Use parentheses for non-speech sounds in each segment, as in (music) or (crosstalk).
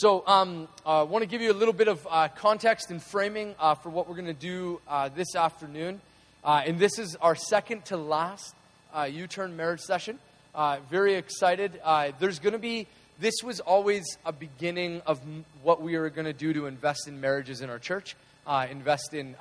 So, um, I uh, want to give you a little bit of uh, context and framing uh, for what we're going to do uh, this afternoon. Uh, and this is our second to last uh, U Turn marriage session. very excited. there's going to be, this was always a beginning of m- what we are going to do to invest in marriages in our church, invest in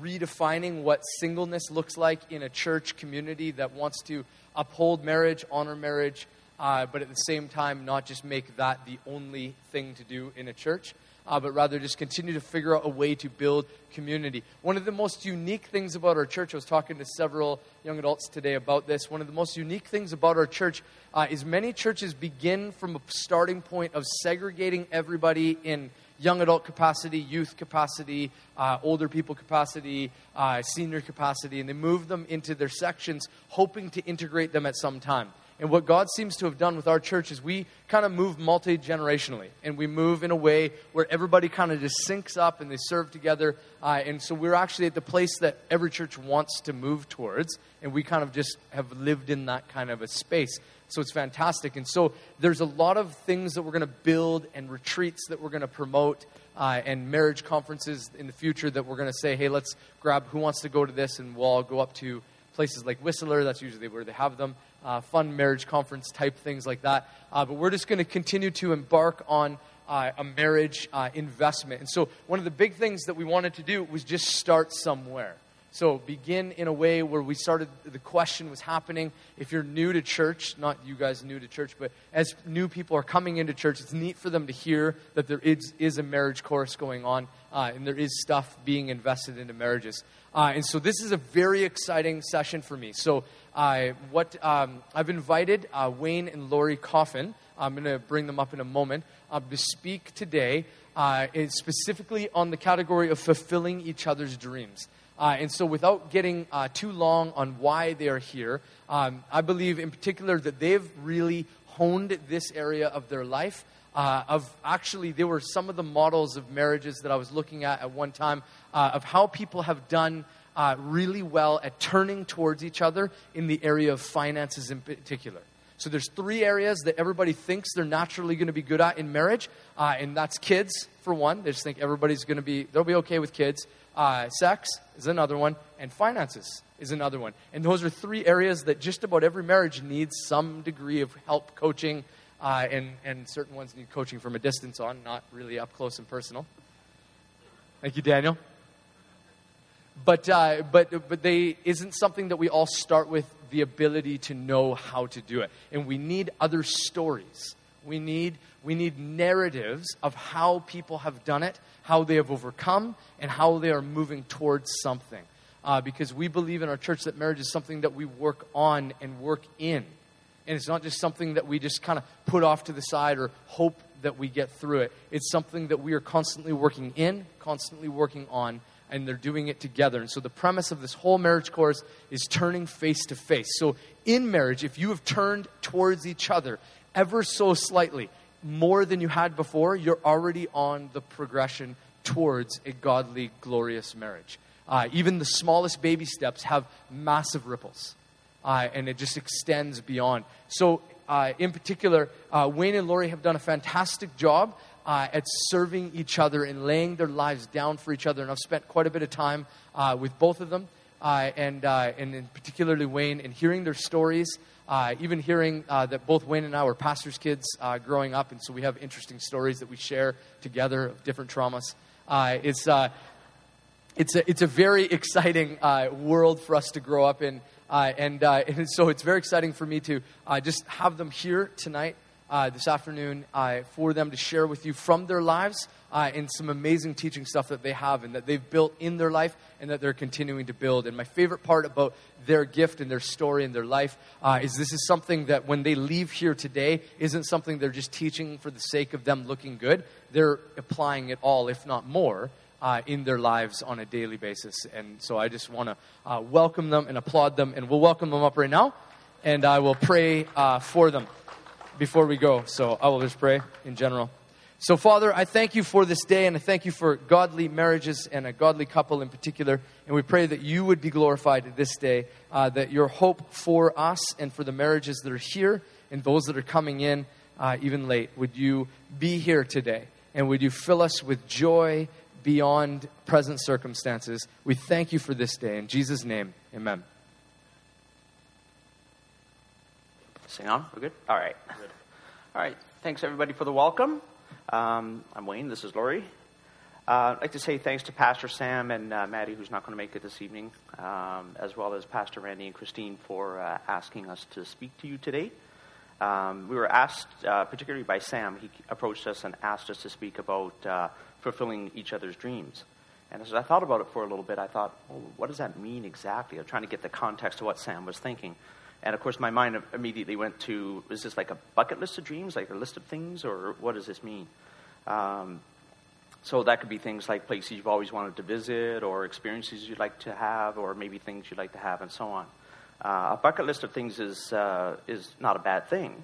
redefining what singleness looks like in a church community that wants to uphold marriage, honor marriage uh, but at the same time, not just make that the only thing to do in a church, uh, but rather just continue to figure out a way to build community. One of the most unique things about our church, I was talking to several young adults today about this. One of the most unique things about our church uh, is many churches begin from a starting point of segregating everybody in young adult capacity, youth capacity, uh, older people capacity, uh, senior capacity, and they move them into their sections, hoping to integrate them at some time. And what God seems to have done with our church is we kind of move multi generationally. And we move in a way where everybody kind of just syncs up and they serve together. Uh, and so we're actually at the place that every church wants to move towards. And we kind of just have lived in that kind of a space. So it's fantastic. And so there's a lot of things that we're going to build and retreats that we're going to promote. Uh, and marriage conferences in the future that we're going to say, hey, let's grab who wants to go to this, and we'll all go up to places like Whistler. That's usually where they have them uh, fun marriage conference type things like that. Uh, but we're just going to continue to embark on uh, a marriage uh, investment. And so, one of the big things that we wanted to do was just start somewhere. So, begin in a way where we started, the question was happening. If you're new to church, not you guys new to church, but as new people are coming into church, it's neat for them to hear that there is, is a marriage course going on uh, and there is stuff being invested into marriages. Uh, and so, this is a very exciting session for me. So, uh, what um, I've invited uh, Wayne and Lori Coffin. I'm going to bring them up in a moment uh, to speak today, uh, specifically on the category of fulfilling each other's dreams. Uh, and so, without getting uh, too long on why they are here, um, I believe in particular that they've really honed this area of their life. of actually, they were some of the models of marriages that I was looking at at one time of how people have done uh, really well at turning towards each other in the area of finances in particular. So there's three areas that everybody thinks they're naturally going to be good at in marriage, uh, and that's kids for one. They just think everybody's going to be they'll be okay with kids. Uh, sex is another one, and finances is another one. And those are three areas that just about every marriage needs some degree of help, coaching, uh, and and certain ones need coaching from a distance on, not really up close and personal. Thank you, Daniel but, uh, but, but they isn't something that we all start with the ability to know how to do it. And we need other stories. We need, we need narratives of how people have done it, how they have overcome, and how they are moving towards something. Uh, because we believe in our church that marriage is something that we work on and work in. And it's not just something that we just kind of put off to the side or hope that we get through it. It's something that we are constantly working in, constantly working on, and they're doing it together. And so the premise of this whole marriage course is turning face to face. So in marriage, if you have turned towards each other ever so slightly, more than you had before, you're already on the progression towards a godly, glorious marriage. Uh, even the smallest baby steps have massive ripples, uh, and it just extends beyond. So, uh, in particular, uh, Wayne and Lori have done a fantastic job uh, at serving each other and laying their lives down for each other. And I've spent quite a bit of time uh, with both of them, uh, and, uh, and particularly Wayne, and hearing their stories. Uh, even hearing uh, that both Wayne and I were pastors' kids growing up, and so we have interesting stories that we share together of different traumas. it's, it's, a, it's a very exciting world for us to grow up in. and, (laughs) and so it's very exciting for me to just have them here tonight uh, this afternoon uh, for them to share with you from their lives uh, and some amazing teaching stuff that they have and that they've built in their life and that they're continuing to build. And my favorite part about their gift and their story and their life uh, is this is something that when they leave here today isn't something they're just teaching for the sake of them looking good. They're applying it all, if not more. Uh, in their lives on a daily basis. And so I just want to uh, welcome them and applaud them. And we'll welcome them up right now. And I will pray uh, for them before we go. So I will just pray in general. So, Father, I thank you for this day, and I thank you for godly marriages and a godly couple in particular. And we pray that you would be glorified this day, uh, that your hope for us and for the marriages that are here and those that are coming in uh, even late, would you be here today? And would you fill us with joy beyond present circumstances? We thank you for this day. In Jesus' name, amen. Sing on? We're good? All right. Good. All right. Thanks, everybody, for the welcome. Um, I'm Wayne. This is Laurie. Uh, I'd like to say thanks to Pastor Sam and uh, Maddie, who's not going to make it this evening, um, as well as Pastor Randy and Christine for uh, asking us to speak to you today. Um, we were asked, uh, particularly by Sam, he approached us and asked us to speak about uh, fulfilling each other's dreams. And as I thought about it for a little bit, I thought, well, what does that mean exactly? I'm trying to get the context of what Sam was thinking. And of course, my mind immediately went to is this like a bucket list of dreams, like a list of things, or what does this mean? Um, so that could be things like places you've always wanted to visit, or experiences you'd like to have, or maybe things you'd like to have, and so on. Uh, a bucket list of things is uh, is not a bad thing,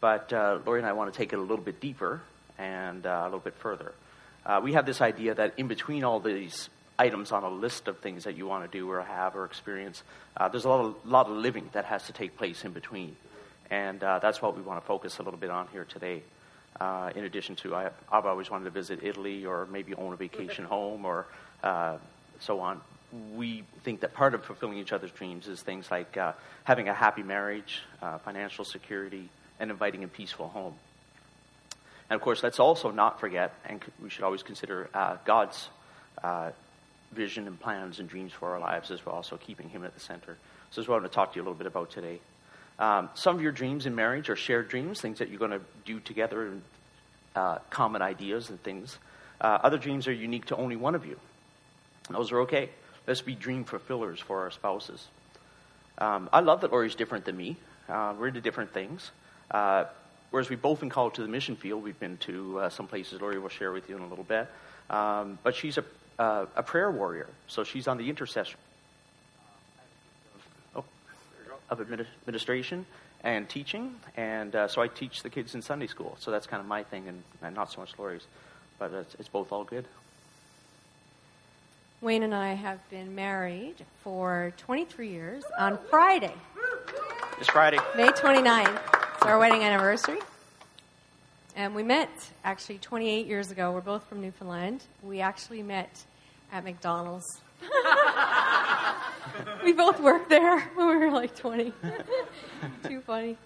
but uh, Laurie and I want to take it a little bit deeper and uh, a little bit further. Uh, we have this idea that in between all these items on a list of things that you want to do or have or experience, uh, there's a lot of, lot of living that has to take place in between, and that's what we want to focus a little bit on here today. Uh, in addition to, I, have always wanted to visit Italy or maybe own a vacation home or uh, so on. We think that part of fulfilling each other's dreams is things like uh, having a happy marriage, uh, financial security, and inviting a peaceful home. And of course, let's also not forget, and we should always consider uh, God's uh, vision and plans and dreams for our lives as well, so keeping Him at the center. So, this is what I'm going to talk to you a little bit about today. Um, some of your dreams in marriage are shared dreams, things that you're going to do together and uh, common ideas and things. Uh, other dreams are unique to only one of you. Those are okay. Let's be dream fulfillers for our spouses. Um, I love that Laurie's different than me. Uh, we're into different things. Uh, whereas we've both been called to the mission field, we've been to uh, some places Lori will share with you in a little bit. Um, but she's a, uh, a prayer warrior, so she's on the intercession of administration and teaching. And uh, so I teach the kids in Sunday school. So that's kind of my thing and, and not so much Laurie's. But it's, it's both all good. Wayne and I have been married for 23 years on Friday. This Friday. May 29th. It's our wedding anniversary. And we met actually 28 years ago. We're both from Newfoundland. We actually met at McDonald's (laughs) we both worked there when we were like 20. (laughs) Too funny.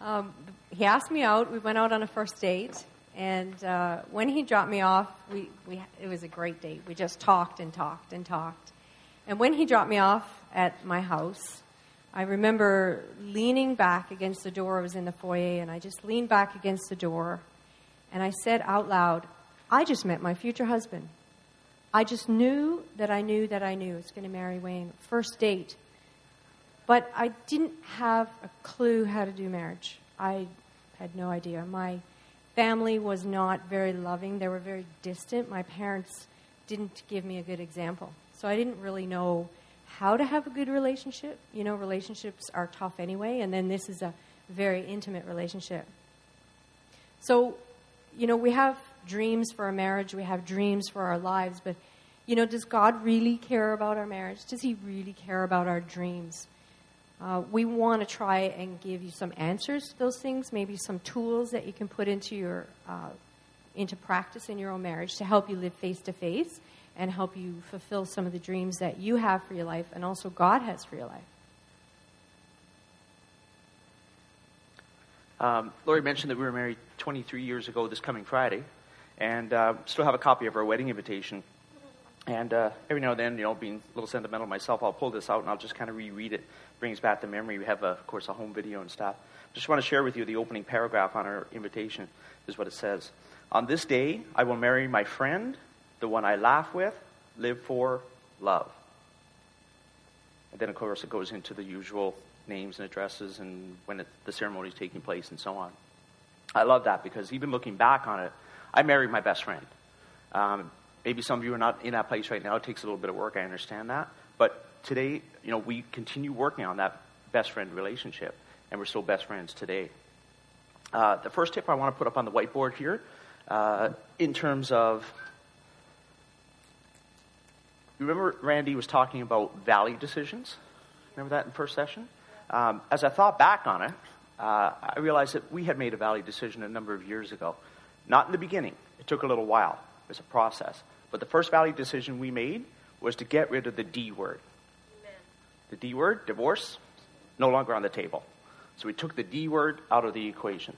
Um, he asked me out. We went out on a first date. And uh, when he dropped me off, we, we, it was a great date. We just talked and talked and talked. And when he dropped me off at my house, I remember leaning back against the door. I was in the foyer, and I just leaned back against the door. And I said out loud, I just met my future husband. I just knew that I knew that I knew I was going to marry Wayne. First date. But I didn't have a clue how to do marriage. I had no idea. My family was not very loving, they were very distant. My parents didn't give me a good example. So I didn't really know how to have a good relationship. You know, relationships are tough anyway, and then this is a very intimate relationship. So, you know, we have dreams for our marriage, we have dreams for our lives, but you know, does God really care about our marriage? Does He really care about our dreams? Uh, we want to try and give you some answers to those things, maybe some tools that you can put into your uh, into practice in your own marriage to help you live face to face and help you fulfill some of the dreams that you have for your life and also God has for your life. Um, Laurie mentioned that we were married 23 years ago this coming Friday and uh, still have a copy of our wedding invitation. And uh, every now and then, you know, being a little sentimental myself, I'll pull this out and I'll just kind of reread it. Brings back the memory. We have, a, of course, a home video and stuff. Just want to share with you the opening paragraph on our invitation. This is what it says. On this day, I will marry my friend, the one I laugh with, live for, love. And then, of course, it goes into the usual names and addresses and when it, the ceremony is taking place and so on. I love that because even looking back on it, I married my best friend. Um, maybe some of you are not in that place right now. It takes a little bit of work. I understand that. But today, you know, we continue working on that best friend relationship, and we're still best friends today. Uh, the first tip I want to put up on the whiteboard here, uh, in terms of, you remember Randy was talking about value decisions? Remember that in first session? Um, as I thought back on it, uh, I realized that we had made a value decision a number of years ago. Not in the beginning, it took a little while, it was a process. But the first value decision we made was to get rid of the D word. Amen. The D word, divorce, no longer on the table. So we took the D word out of the equation.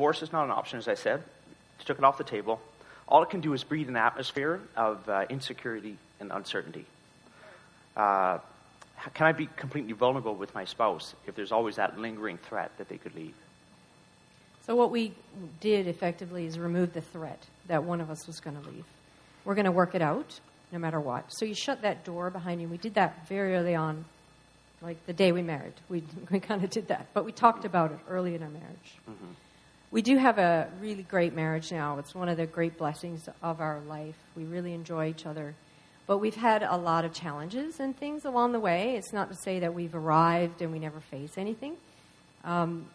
Divorce is not an option, as I said. Took it off the table. All it can do is breed an atmosphere of uh, insecurity and uncertainty. Uh, can I be completely vulnerable with my spouse if there's always that lingering threat that they could leave? So, what we did effectively is remove the threat that one of us was going to leave. We're going to work it out no matter what. So, you shut that door behind you. We did that very early on, like the day we married. We, (laughs) we kind of did that. But we talked about it early in our marriage. Mm-hmm. We do have a really great marriage now. It's one of the great blessings of our life. We really enjoy each other. But we've had a lot of challenges and things along the way. It's not to say that we've arrived and we never face anything. Um,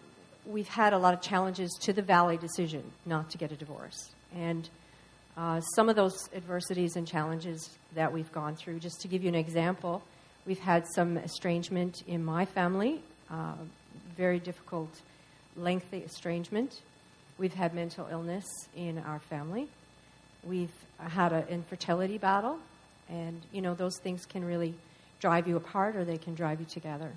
we've had a lot of challenges to the value decision not to get a divorce. And uh, some of those adversities and challenges that we've gone through, just to give you an example, we've had some estrangement in my family, uh, very difficult lengthy estrangement. We've had mental illness in our family. We've had an infertility battle. And, you know, those things can really drive you apart or they can drive you together.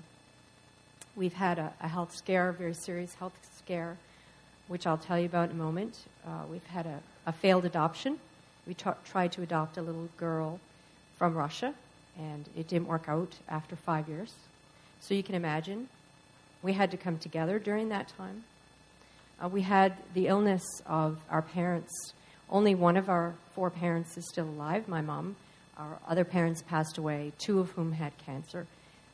We've had a, a health scare, a very serious health scare, which I'll tell you about in a moment. Uh, we've had a, a, failed adoption. We t- tried to adopt a little girl from Russia, and it didn't work out after five years. So you can imagine we had to come together during that time. Uh, we had the illness of our parents. Only one of our four parents is still alive, my mom. Our other parents passed away, two of whom had cancer.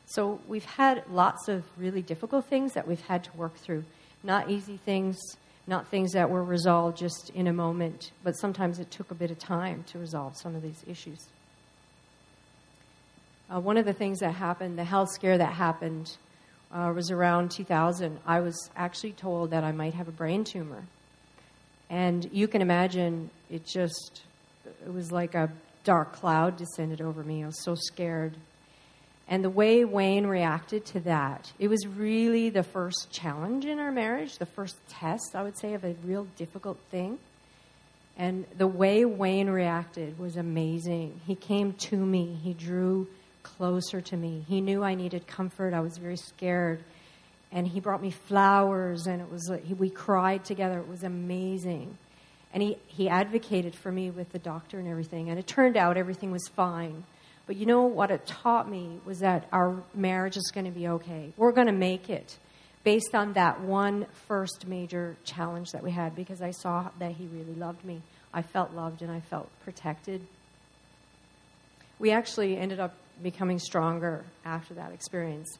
So we've had lots of really difficult things that we've had to work through. Not easy things, not things that were resolved just in a moment, but sometimes it took a bit of time to resolve some of these issues. Uh, one of the things that happened, the health scare that happened, uh, was around 2000, I was actually told that I might have a brain tumor. And you can imagine it just, it was like a dark cloud descended over me. I was so scared. And the way Wayne reacted to that, it was really the first challenge in our marriage, the first test, I would say, of a real difficult thing. And the way Wayne reacted was amazing. He came to me, he drew closer to me. He knew I needed comfort. I was very scared. And he brought me flowers, and it was like, we cried together. It was amazing. And he, he advocated for me with the doctor and everything. And it turned out everything was fine. But you know what it taught me was that our marriage is going to be okay. We're going to make it based on that one first major challenge that we had because I saw that he really loved me. I felt loved and I felt protected. We actually ended up becoming stronger after that experience.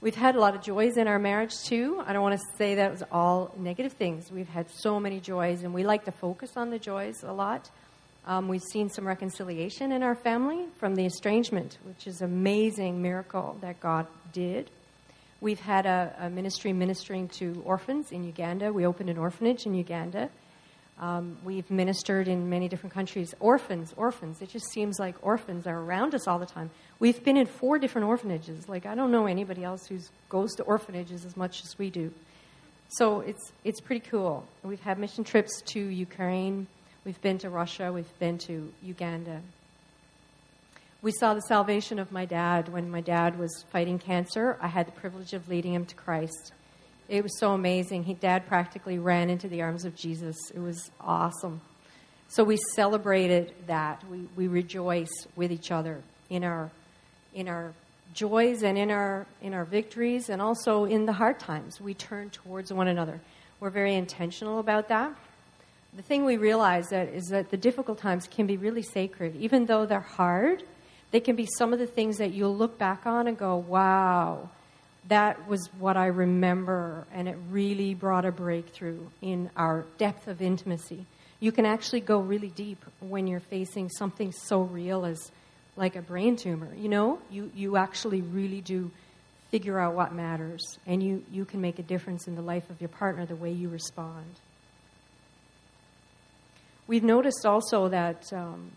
We've had a lot of joys in our marriage too. I don't want to say that was all negative things. We've had so many joys, and we like to focus on the joys a lot. Um, we've seen some reconciliation in our family from the estrangement, which is amazing miracle that God did. We've had a, a ministry ministering to orphans in Uganda. We opened an orphanage in Uganda um, we've ministered in many different countries. Orphans, orphans. It just seems like orphans are around us all the time. We've been in four different orphanages. Like I don't know anybody else who goes to orphanages as much as we do. So it's it's pretty cool. We've had mission trips to Ukraine. We've been to Russia. We've been to Uganda. We saw the salvation of my dad when my dad was fighting cancer. I had the privilege of leading him to Christ. It was so amazing. He, Dad practically ran into the arms of Jesus. It was awesome. So we celebrated that. We, we rejoice with each other in our, in our joys and in our, in our victories and also in the hard times. We turn towards one another. We're very intentional about that. The thing we realize that is that the difficult times can be really sacred. Even though they're hard, they can be some of the things that you'll look back on and go, wow, that was what I remember, and it really brought a breakthrough in our depth of intimacy. You can actually go really deep when you're facing something so real as like a brain tumor. You know, you, you actually really do figure out what matters, and you, you can make a difference in the life of your partner the way you respond. We've noticed also that um,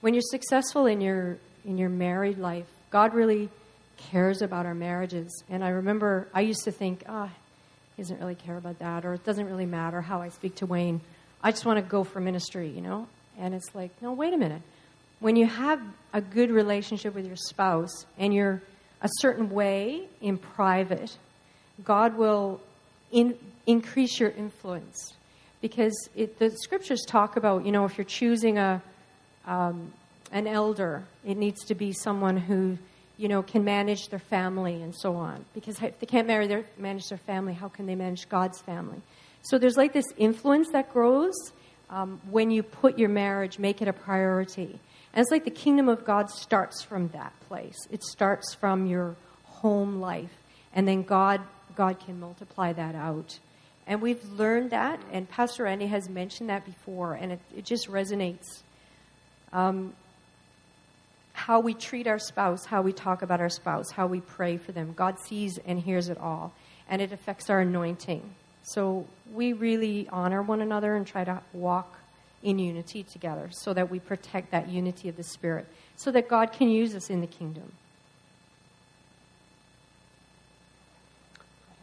when you're successful in your in your married life, God really cares about our marriages. And I remember I used to think, ah, oh, he doesn't really care about that, or it doesn't really matter how I speak to Wayne. I just want to go for ministry, you know? And it's like, no, wait a minute. When you have a good relationship with your spouse and you're a certain way in private, God will in, increase your influence. Because it, the scriptures talk about, you know, if you're choosing a, um, an elder, it needs to be someone who, you know, can manage their family and so on. Because if they can't marry their, manage their family, how can they manage God's family? So there's like this influence that grows um, when you put your marriage, make it a priority. And it's like the kingdom of God starts from that place. It starts from your home life. And then God, God can multiply that out. And we've learned that, and Pastor Andy has mentioned that before, and it, it just resonates. Um, how we treat our spouse, how we talk about our spouse, how we pray for them. God sees and hears it all, and it affects our anointing. So we really honor one another and try to walk in unity together so that we protect that unity of the Spirit, so that God can use us in the kingdom.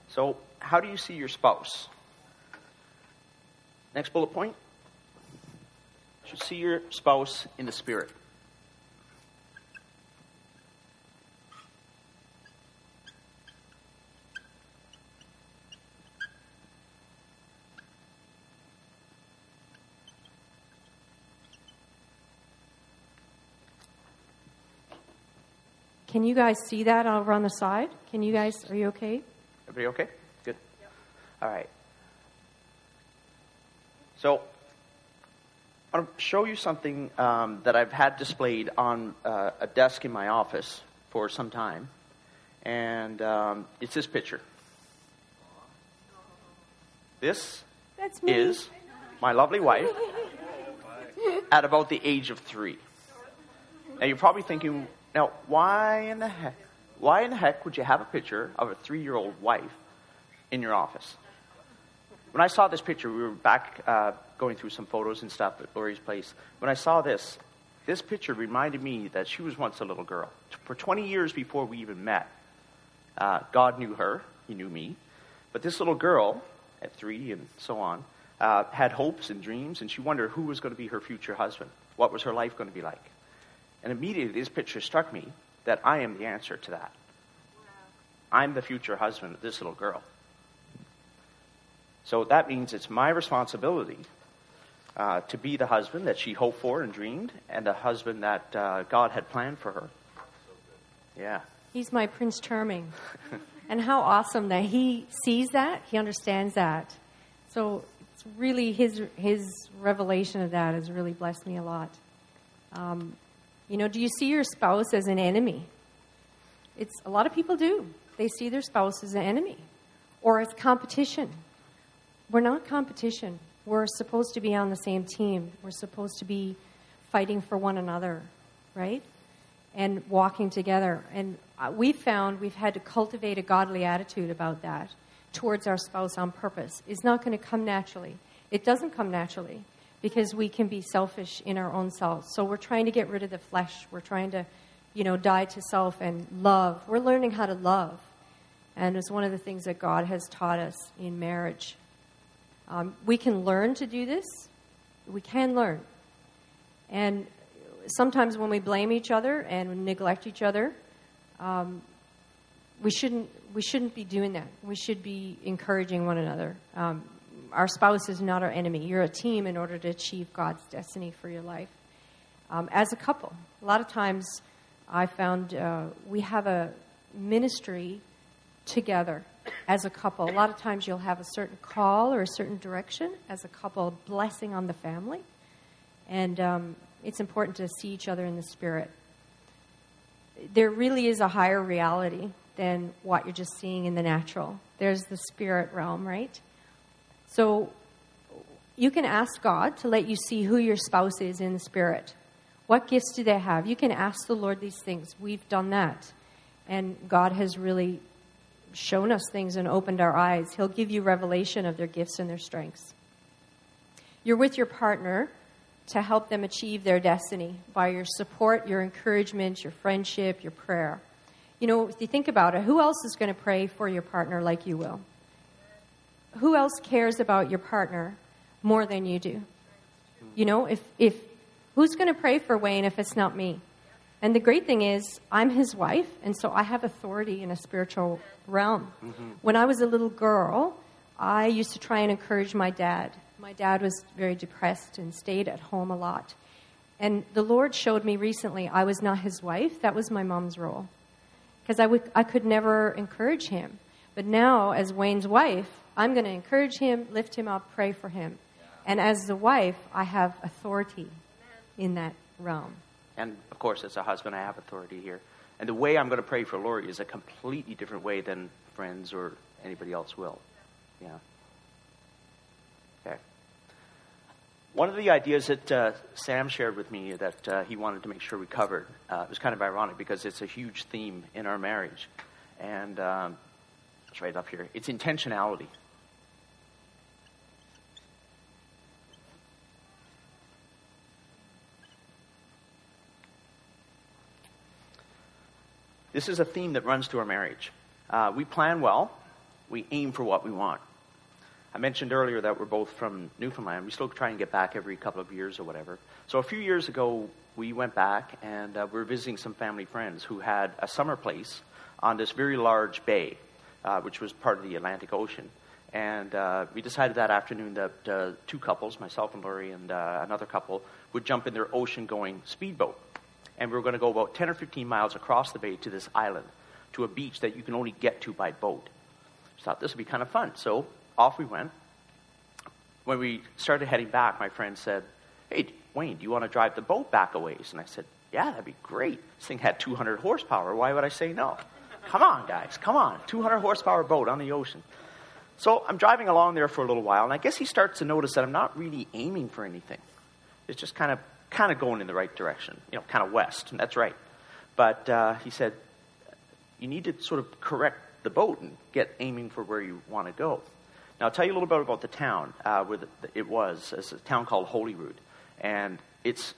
So, how do you see your spouse? Next bullet point. You should see your spouse in the Spirit. Can you guys see that over on the side? Can you guys, are you okay? Everybody okay? Good. Yep. All right. So, I want to show you something um, that I've had displayed on uh, a desk in my office for some time. And um, it's this picture. This is my lovely wife (laughs) at about the age of three. Now, you're probably thinking, now, why in the heck? Why in the heck would you have a picture of a three-year-old wife in your office? When I saw this picture, we were back uh, going through some photos and stuff at Lori's place. When I saw this, this picture reminded me that she was once a little girl. For 20 years before we even met, uh, God knew her, He knew me. But this little girl, at three and so on, uh, had hopes and dreams, and she wondered who was going to be her future husband. What was her life going to be like? And immediately this picture struck me that I am the answer to that. I'm the future husband of this little girl. So that means it's my responsibility uh, to be the husband that she hoped for and dreamed, and the husband that uh, God had planned for her. Yeah. He's my Prince Charming. (laughs) and how awesome that he sees that, he understands that. So it's really his, his revelation of that has really blessed me a lot. Um, you know, do you see your spouse as an enemy? It's a lot of people do. They see their spouse as an enemy or as competition. We're not competition. We're supposed to be on the same team. We're supposed to be fighting for one another, right? And walking together. And uh, we've found we've had to cultivate a godly attitude about that towards our spouse on purpose. It's not going to come naturally. It doesn't come naturally because we can be selfish in our own selves. So we're trying to get rid of the flesh. We're trying to, you know, die to self and love. We're learning how to love. And it's one of the things that God has taught us in marriage. Um, we can learn to do this. We can learn. And sometimes when we blame each other and neglect each other, um, we shouldn't we shouldn't be doing that. We should be encouraging one another. Um, our spouse is not our enemy. You're a team in order to achieve God's destiny for your life. Um, as a couple, a lot of times I found uh, we have a ministry together as a couple. A lot of times you'll have a certain call or a certain direction as a couple, blessing on the family. And um, it's important to see each other in the spirit. There really is a higher reality than what you're just seeing in the natural. There's the spirit realm, right? So you can ask God to let you see who your spouse is in the spirit. What gifts do they have? You can ask the Lord these things. We've done that. And God has really shown us things and opened our eyes. He'll give you revelation of their gifts and their strengths. You're with your partner to help them achieve their destiny by your support, your encouragement, your friendship, your prayer. You know, if you think about it, who else is going to pray for your partner like you will? Who else cares about your partner more than you do? You know, if, if who's going to pray for Wayne if it's not me? And the great thing is, I'm his wife, and so I have authority in a spiritual realm. Mm-hmm. When I was a little girl, I used to try and encourage my dad. My dad was very depressed and stayed at home a lot. And the Lord showed me recently I was not his wife, that was my mom's role. Because I, would, I could never encourage him. But now, as Wayne's wife, I'm going to encourage him, lift him up, pray for him. And as the wife, I have authority in that realm. And of course, as a husband, I have authority here. And the way I'm going to pray for Lori is a completely different way than friends or anybody else will. Yeah. Okay. One of the ideas that uh, Sam shared with me that uh, he wanted to make sure we covered uh, was kind of ironic because it's a huge theme in our marriage. And um, it's right up here it's intentionality. This is a theme that runs through our marriage. Uh, we plan well, we aim for what we want. I mentioned earlier that we're both from Newfoundland. We still try and get back every couple of years or whatever. So a few years ago, we went back and uh, we were visiting some family friends who had a summer place on this very large bay, uh, which was part of the Atlantic Ocean. And uh, we decided that afternoon that uh, two couples, myself and Laurie and uh, another couple, would jump in their ocean going speedboat and we were going to go about 10 or 15 miles across the bay to this island, to a beach that you can only get to by boat. So thought this would be kind of fun. So off we went. When we started heading back, my friend said, Hey, Wayne, do you want to drive the boat back a ways? And I said, Yeah, that'd be great. This thing had 200 horsepower. Why would I say no? Come on, guys, come on. 200 horsepower boat on the ocean. So I'm driving along there for a little while, and I guess he starts to notice that I'm not really aiming for anything. It's just kind of kind of going in the right direction, you know, kind of west, and that's right. But uh, he said, you need to sort of correct the boat and get aiming for where you want to go. Now, I'll tell you a little bit about the town uh, where the, it was. It's a town called Holyrood. And it's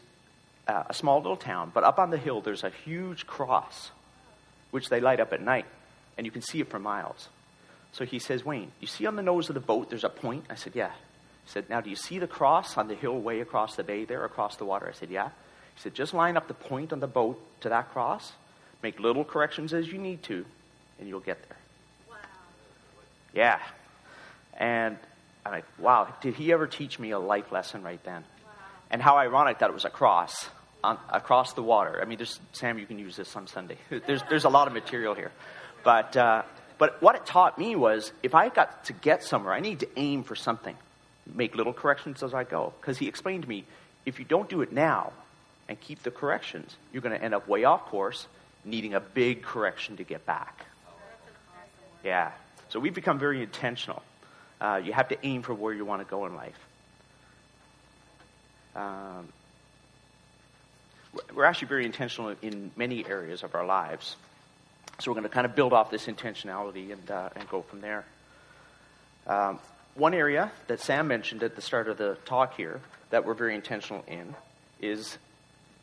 uh, a small little town, but up on the hill there's a huge cross, which they light up at night, and you can see it for miles. So he says, Wayne, you see on the nose of the boat there's a point? I said, yeah. He said, Now, do you see the cross on the hill way across the bay there, across the water? I said, Yeah. He said, Just line up the point on the boat to that cross, make little corrections as you need to, and you'll get there. Wow. Yeah. And I'm like, Wow, did he ever teach me a life lesson right then? Wow. And how ironic that it was a cross. On, across the water. I mean, there's, Sam, you can use this on Sunday. (laughs) There's, there's a lot of material here. But, uh, but what it taught me was if I got to get somewhere, I need to aim for something make little corrections as I go. Because he explained to me if you don't do it now and keep the corrections, you're going to end up way off course, needing a big correction to get back. Yeah. So we've become very intentional. Uh, you have to aim for where you want to go in life. Um, we're actually very intentional in many areas of our lives. So we're going to kind of build off this intentionality and, uh, and go from there. Um, one area that Sam mentioned at the start of the talk here that we're very intentional in is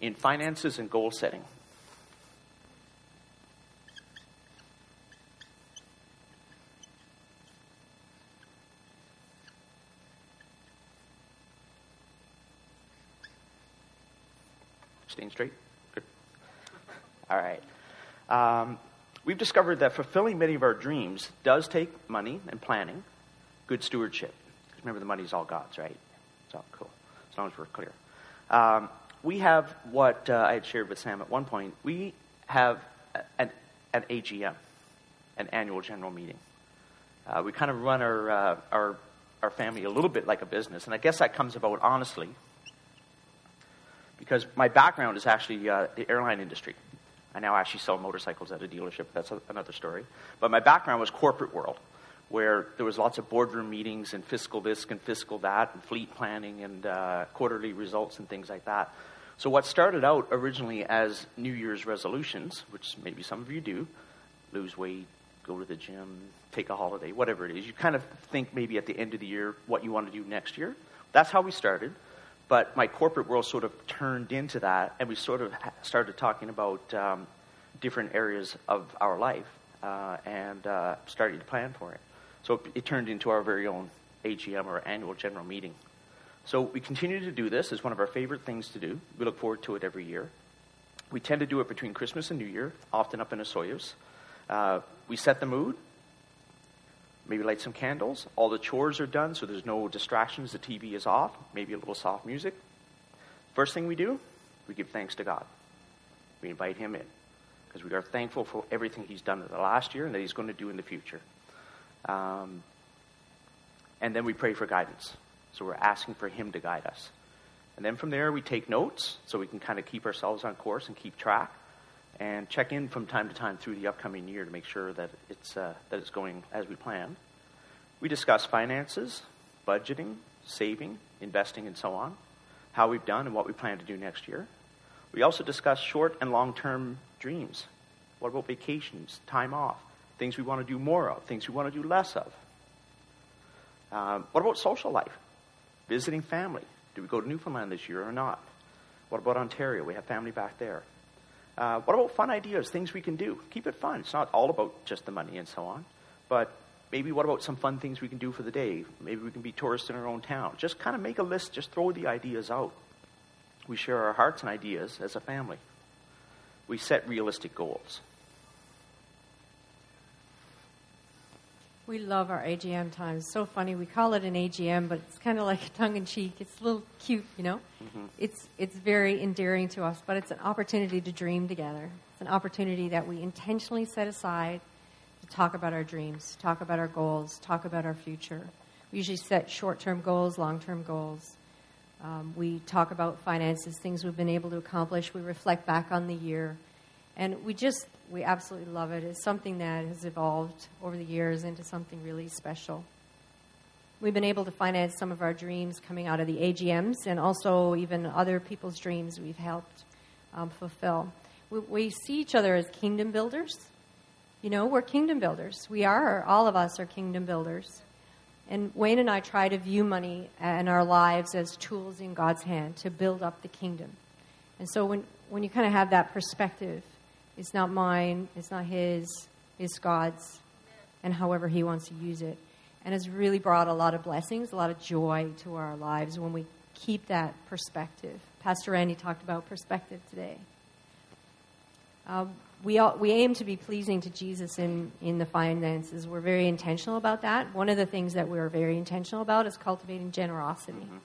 in finances and goal setting. Staying straight? Good. All right. Um, we've discovered that fulfilling many of our dreams does take money and planning, good stewardship. Because Remember, the money's all God's, right? It's all cool, as long as we're clear. Um, we have what uh, I had shared with Sam at one point. We have an, an AGM, an annual general meeting. Uh, we kind of run our, uh, our, our family a little bit like a business, and I guess that comes about honestly because my background is actually uh, the airline industry. I now actually sell motorcycles at a dealership. That's a, another story. But my background was corporate world where there was lots of boardroom meetings and fiscal this and fiscal that and fleet planning and uh, quarterly results and things like that. So what started out originally as New Year's resolutions, which maybe some of you do, lose weight, go to the gym, take a holiday, whatever it is. You kind of think maybe at the end of the year what you want to do next year. That's how we started. But my corporate world sort of turned into that, and we sort of started talking about um, different areas of our life uh, and uh, started to plan for it. So it, turned into our very own AGM or annual general meeting. So we continue to do this. It's one of our favorite things to do. We look forward to it every year. We tend to do it between Christmas and New Year, often up in Osoyoos. Uh, we set the mood, maybe light some candles. All the chores are done, so there's no distractions. The TV is off, maybe a little soft music. First thing we do, we give thanks to God. We invite Him in because we are thankful for everything He's done in the last year and that He's going to do in the future. Um, and then we pray for guidance. So we're asking for Him to guide us. And then from there, we take notes so we can kind of keep ourselves on course and keep track and check in from time to time through the upcoming year to make sure that it's, uh, that it's going as we plan. We discuss finances, budgeting, saving, investing, and so on, how we've done and what we plan to do next year. We also discuss short and long term dreams. What about vacations, time off, things we want to do more of, things we want to do less of? Um, what about social life? Visiting family. Do we go to Newfoundland this year or not? What about Ontario? We have family back there. Uh, what about fun ideas, things we can do? Keep it fun. It's not all about just the money and so on. But maybe what about some fun things we can do for the day? Maybe we can be tourists in our own town. Just kind of make a list, just throw the ideas out. We share our hearts and ideas as a family. We set realistic goals. We love our AGM times. So funny. We call it an AGM, but it's kind of like (laughs) a tongue in cheek. It's a little cute, you know. Mm-hmm. It's it's very endearing to us, but it's an opportunity to dream together. It's an opportunity that we intentionally set aside to talk about our dreams, talk about our goals, talk about our future. We usually set short-term goals, long-term goals. Um, we talk about finances, things we've been able to accomplish. We reflect back on the year, and we just we absolutely love it. It's something that has evolved over the years into something really special. We've been able to finance some of our dreams coming out of the AGMs and also even other people's dreams we've helped um, fulfill. We, we see each other as kingdom builders. You know, we're kingdom builders. We are, all of us are kingdom builders. And Wayne and I try to view money and our lives as tools in God's hand to build up the kingdom. And so when, when you kind of have that perspective, it's not mine, it's not his, it's God's, and however he wants to use it. And has really brought a lot of blessings, a lot of joy to our lives when we keep that perspective. Pastor Randy talked about perspective today. Um, we, all, we aim to be pleasing to Jesus in, in the finances. We're very intentional about that. One of the things that we're very intentional about is cultivating generosity. Mm-hmm.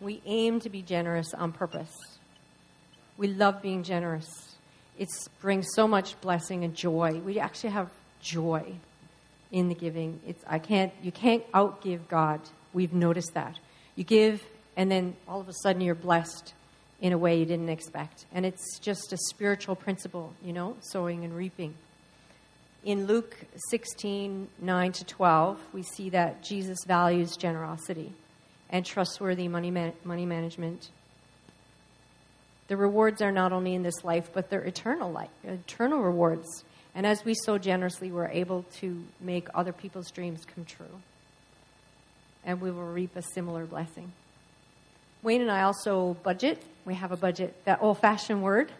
We aim to be generous on purpose. We love being generous. It brings so much blessing and joy. We actually have joy in the giving. It's, I can't, you can't outgive God. We've noticed that. You give, and then all of a sudden you're blessed in a way you didn't expect. And it's just a spiritual principle, you know, sowing and reaping. In Luke 16, 9 to 12, we see that Jesus values generosity and trustworthy money, money management. The rewards are not only in this life, but they're eternal life, eternal rewards. And as we sow generously, we're able to make other people's dreams come true. And we will reap a similar blessing. Wayne and I also budget. We have a budget, that old fashioned word.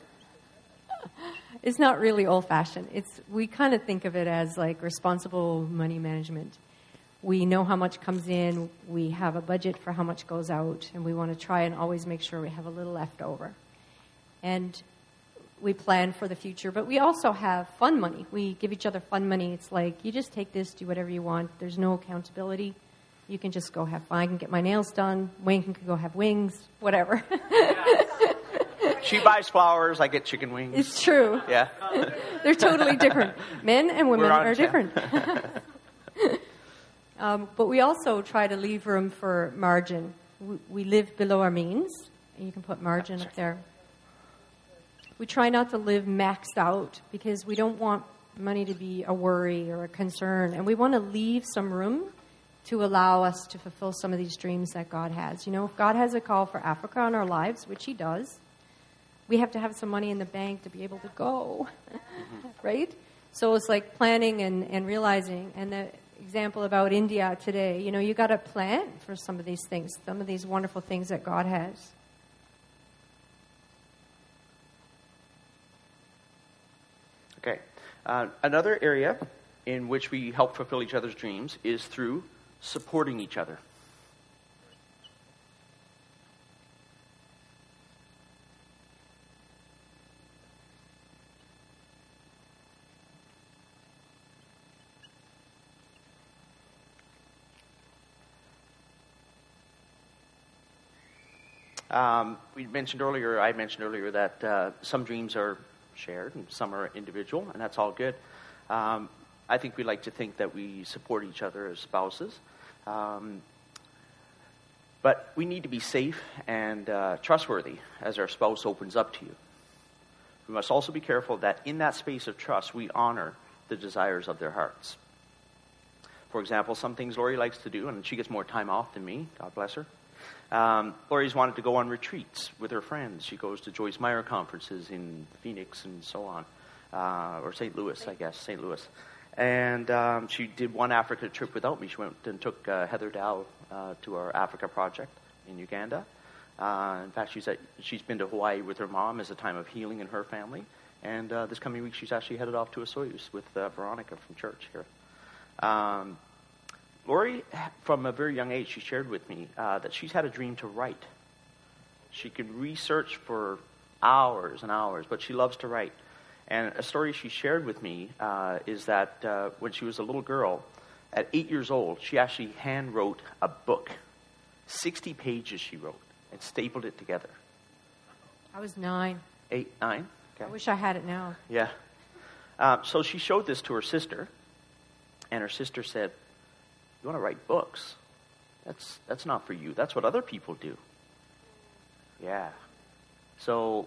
(laughs) it's not really old fashioned. It's we kind of think of it as like responsible money management we know how much comes in, we have a budget for how much goes out, and we want to try and always make sure we have a little left over. And we plan for the future, but we also have fun money. We give each other fun money. It's like you just take this, do whatever you want. There's no accountability. You can just go have fun. I can get my nails done. Wayne can go have wings, whatever. (laughs) she buys flowers. I get chicken wings. It's true. Yeah. (laughs) They're totally different. Men and women are different. (laughs) Um, but we also try to leave room for margin. We, we live below our means, you can put margin up there. We try not to live maxed out because we don't want money to be a worry or a concern, and we want to leave some room to allow us to fulfill some of these dreams that God has. You know, if God has a call for Africa in our lives, which He does, we have to have some money in the bank to be able to go, (laughs) right? So it's like planning and, and realizing. And the example about India today, you know, you got to plan for some of these things, some of these wonderful things that God has. Okay. Uh, another area in which we help fulfill each other's dreams is through supporting each other. Um, we mentioned earlier, I mentioned earlier that uh, some dreams are shared and some are individual, and that's all good. Um, I think we like to think that we support each other as spouses. Um, but we need to be safe and uh, trustworthy as our spouse opens up to you. We must also be careful that in that space of trust, we honor the desires of their hearts. For example, some things Lori likes to do, and she gets more time off than me, God bless her. Um, Lori's wanted to go on retreats with her friends. She goes to Joyce Meyer conferences in Phoenix and so on, uh, or St. Louis, I guess, St. Louis. And um, she did one Africa trip without me. She went and took uh, Heather Dow uh, to our Africa project in Uganda. Uh, in fact, she's, at, she's been to Hawaii with her mom as a time of healing in her family. And uh, this coming week, she's actually headed off to Osoyoos with uh, Veronica from church here. Um, Lori, from a very young age, she shared with me uh, that she's had a dream to write. She can research for hours and hours, but she loves to write. And a story she shared with me uh, is that uh, when she was a little girl, at eight years old, she actually hand wrote a book. 60 pages she wrote and stapled it together. I was nine. Eight, nine? Okay. I wish I had it now. Yeah. Uh, so she showed this to her sister, and her sister said, you want to write books. That's, that's not for you. That's what other people do. Yeah. So,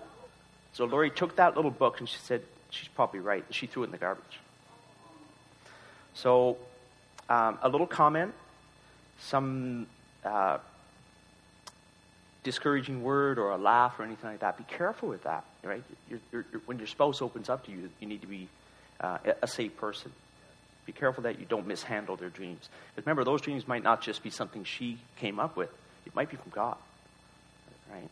so Lori took that little book and she said, she's probably right. She threw it in the garbage. So, um, a little comment, some uh, discouraging word or a laugh or anything like that. Be careful with that, right? You're, you're, when your spouse opens up to you, you need to be uh, a safe person. Be careful that you don't mishandle their dreams. Because remember, those dreams might not just be something she came up with, it might be from God. Right?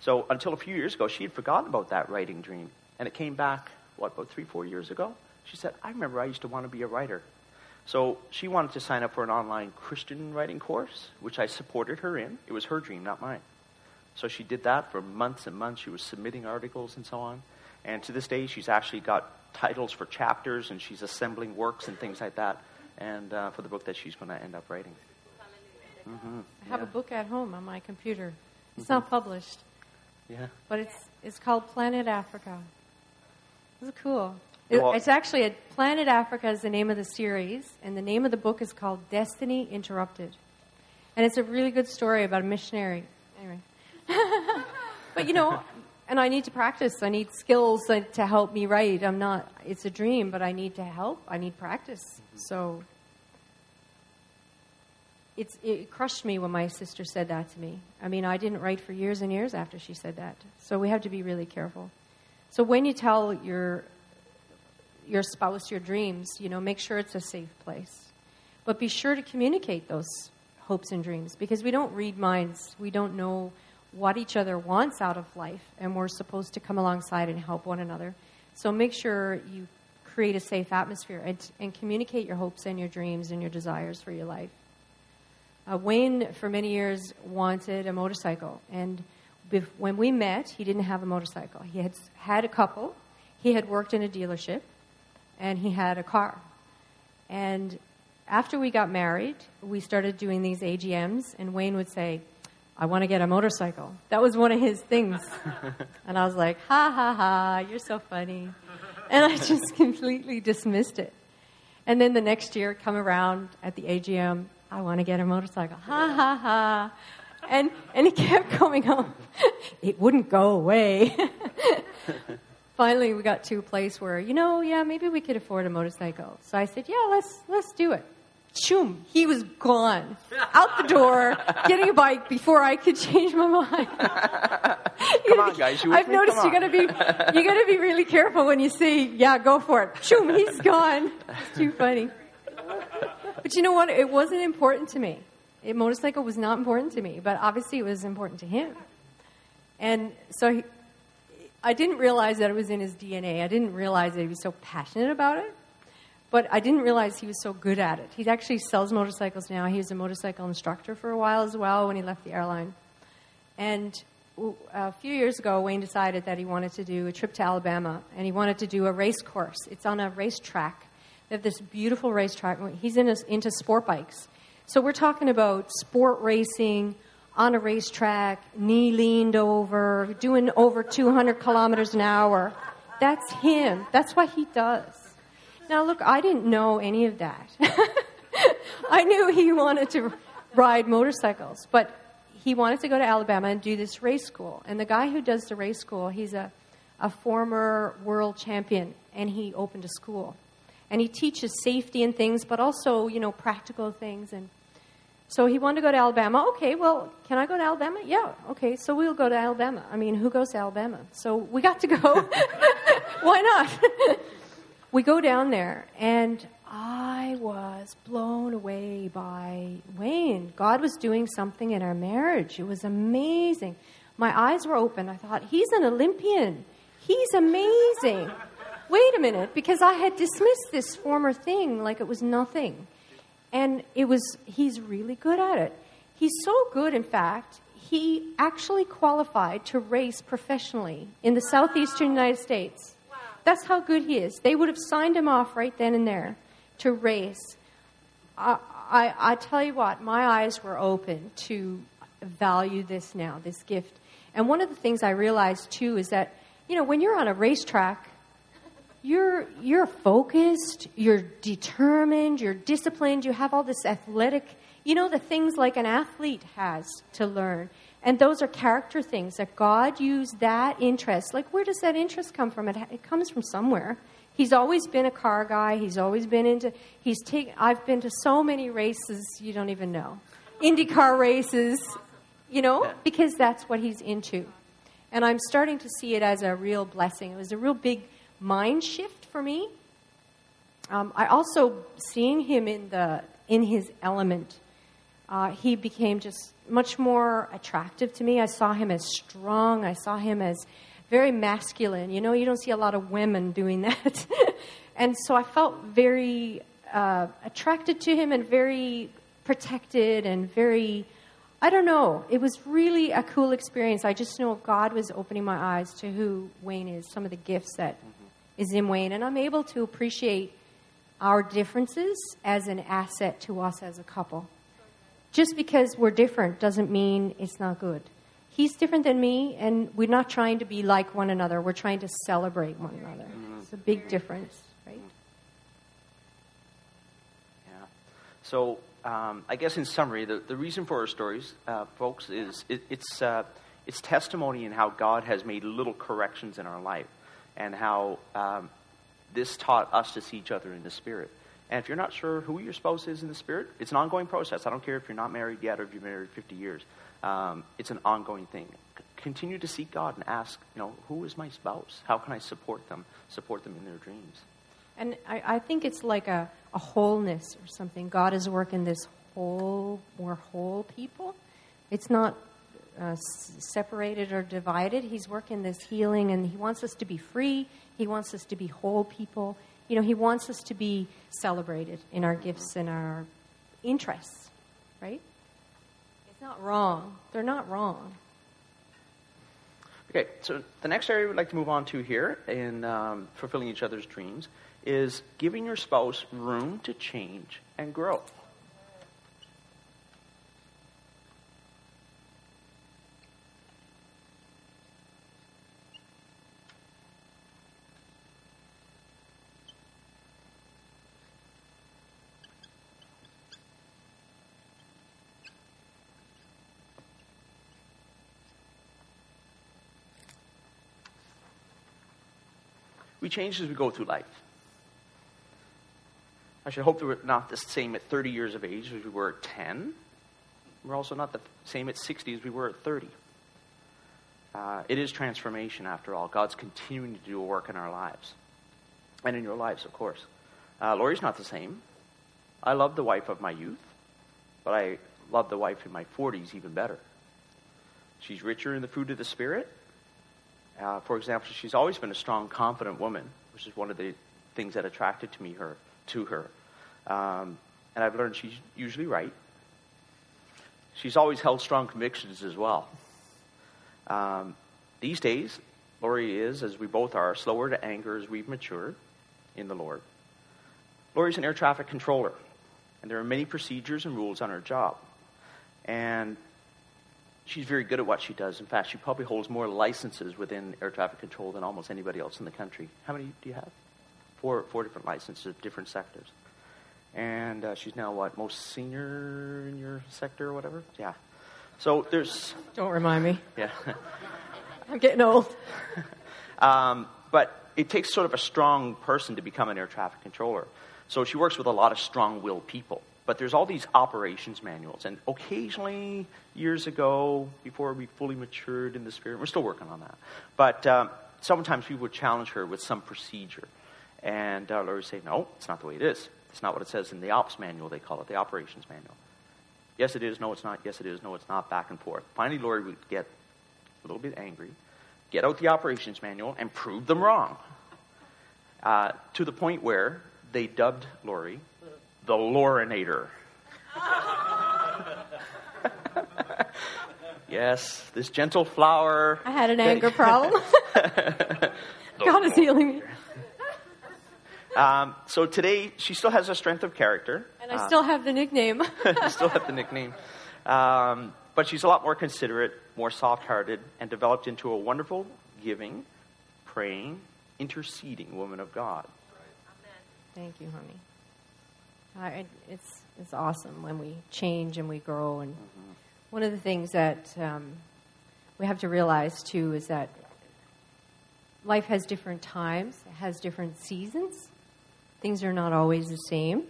So until a few years ago, she had forgotten about that writing dream. And it came back, what, about three, four years ago? She said, I remember I used to want to be a writer. So she wanted to sign up for an online Christian writing course, which I supported her in. It was her dream, not mine. So she did that for months and months. She was submitting articles and so on. And to this day, she's actually got titles for chapters, and she's assembling works and things like that, and uh, for the book that she's going to end up writing. Mm-hmm. I have yeah. a book at home on my computer. It's mm-hmm. not published. Yeah. But it's it's called Planet Africa. It's cool. It, well, it's actually a Planet Africa is the name of the series, and the name of the book is called Destiny Interrupted, and it's a really good story about a missionary. Anyway, (laughs) but you know, and I need to practice. I need skills to help me write. I'm not, it's a dream, but I need to help. I need practice. Mm-hmm. So it's, it crushed me when my sister said that to me. I mean, I didn't write for years and years after she said that. So we have to be really careful. So when you tell your, your spouse your dreams, you know, make sure it's a safe place. But be sure to communicate those hopes and dreams because we don't read minds. We don't know what each other wants out of life, and we're supposed to come alongside and help one another. So make sure you create a safe atmosphere and, and communicate your hopes and your dreams and your desires for your life. Uh, Wayne, for many years, wanted a motorcycle, and bef- when we met, he didn't have a motorcycle. He had had a couple, he had worked in a dealership, and he had a car. And after we got married, we started doing these AGMs, and Wayne would say, I want to get a motorcycle. That was one of his things. (laughs) and I was like, ha ha ha, you're so funny. And I just (laughs) completely dismissed it. And then the next year, come around at the AGM, I want to get a motorcycle. Ha ha ha. And, and it (laughs) kept coming on. It wouldn't go away. Finally, we got to a place where, you know, yeah, maybe we could afford a motorcycle. So I said, yeah, let's, let's do it. Shoom, he was gone. Out the door, getting a bike before I could change my mind. (laughs) Come on, guys, I've me? noticed Come you gotta be (laughs) you gotta be really careful when you say, yeah, go for it. Shoom, he's (laughs) gone. It's too funny. But you know what? It wasn't important to me. A motorcycle was not important to me, but obviously it was important to him. And so he, I didn't realize that it was in his DNA. I didn't realize that he was so passionate about it. But I didn't realize he was so good at it. He actually sells motorcycles now. He was a motorcycle instructor for a while as well when he left the airline. And a few years ago, Wayne decided that he wanted to do a trip to Alabama and he wanted to do a race course. It's on a racetrack. They have this beautiful racetrack. He's in a, into sport bikes. So we're talking about sport racing on a racetrack, knee leaned over, doing over 200 kilometers an hour. That's him. That's what he does. Now, look, I didn't know any of that. (laughs) I knew he wanted to ride motorcycles, but he wanted to go to Alabama and do this race school. And the guy who does the race school, he's a, a former world champion, and he opened a school. And he teaches safety and things, but also, you know, practical things. And so he wanted to go to Alabama. Okay, well, can I go to Alabama? Yeah, okay, so we'll go to Alabama. I mean, who goes to Alabama? So we got to go. (laughs) Why not? (laughs) we go down there, and I was blown away by Wayne. God was doing something in our marriage. It was amazing. My eyes were open. I thought, he's an Olympian. He's amazing. (laughs) Wait a minute, because I had dismissed this former thing like it was nothing. And it was, he's really good at it. He's so good, in fact, he actually qualified to race professionally in the southeastern United States. That's how good he is. They would have signed him off right then and there to race. I, I, I tell you what, my eyes were open to value this now, this gift. And one of the things I realized too is that, you know, when you're on a racetrack, you're you're focused, you're determined, you're disciplined, you have all this athletic, you know, the things like an athlete has to learn. And those are character things that God used that interest. Like, where does that interest come from? It, it comes from somewhere. He's always been a car guy. He's always been into. He's taken. I've been to so many races you don't even know, IndyCar races, you know, because that's what he's into. And I'm starting to see it as a real blessing. It was a real big mind shift for me. Um, I also seeing him in the in his element. Uh, he became just much more attractive to me. I saw him as strong. I saw him as very masculine. You know, you don't see a lot of women doing (laughs) that. and so I felt very uh, attracted to him and very protected and very, I don't know. It was really a cool experience. I just know God was opening my eyes to who Wayne is, some of the gifts that is in Wayne. And I'm able to appreciate our differences as an asset to us as a couple. Just because we're different doesn't mean it's not good. He's different than me, and we're not trying to be like one another. We're trying to celebrate one another. It's a big difference, right? Yeah. So um, I guess in summary, the, the reason for our stories, uh, folks, is it, it's uh, it's testimony in how God has made little corrections in our life, and how um, this taught us to see each other in the spirit. And if you're not sure who your spouse is in the spirit, it's an ongoing process. I don't care if you're not married yet or if you've been married 50 years. Um, it's an ongoing thing. C- continue to seek God and ask, you know, who is my spouse? How can I support them? Support them in their dreams. And I, I think it's like a, a wholeness or something. God is working this whole, we're whole people. It's not uh, separated or divided. He's working this healing, and He wants us to be free. He wants us to be whole people. You know, He wants us to be celebrated in our gifts and our interests, right? It's not wrong. They're not wrong. Okay, so the next area we'd like to move on to here in um, fulfilling each other's dreams is giving your spouse room to change and grow. We change as we go through life. I should hope that we're not the same at 30 years of age as we were at 10. We're also not the same at 60 as we were at 30. Uh, it is transformation, after all. God's continuing to do a work in our lives. And in your lives, of course. Uh, Lori's not the same. I love the wife of my youth, but I love the wife in my 40s even better. She's richer in the fruit of the Spirit. Uh, for example, she's always been a strong, confident woman, which is one of the things that attracted to me her to her. Um, and I've learned she's usually right. She's always held strong convictions as well. Um, these days, Lori is, as we both are, slower to anger as we've matured in the Lord. Lori's an air traffic controller, and there are many procedures and rules on her job. And she's very good at what she does. In fact, she probably holds more licenses within air traffic control than almost anybody else in the country. How many do you have? Four, four different licenses of different sectors. And uh, she's now what, most senior in your sector or whatever? Yeah. So there's. Don't remind me. Yeah. (laughs) I'm getting old. (laughs) um, but it takes sort of a strong person to become an air traffic controller. So she works with a lot of strong willed people. But there's all these operations manuals. And occasionally, years ago, before we fully matured in the spirit, we're still working on that. But um, sometimes we would challenge her with some procedure. And uh, would say, no, it's not the way it is. It's not what it says in the ops manual, they call it, the operations manual. Yes, it is. No, it's not. Yes, it is. No, it's not. Back and forth. Finally, Lori would get a little bit angry, get out the operations manual, and prove them wrong. Uh, to the point where they dubbed Lori the Lorinator. (laughs) yes, this gentle flower. I had an anger problem. (laughs) God is healing me. (laughs) Um, so today, she still has a strength of character. And I uh, still have the nickname. I still have the nickname. Um, but she's a lot more considerate, more soft hearted, and developed into a wonderful, giving, praying, interceding woman of God. Thank you, honey. Uh, it's, it's awesome when we change and we grow. And mm-hmm. one of the things that um, we have to realize, too, is that life has different times, it has different seasons. Things are not always the same.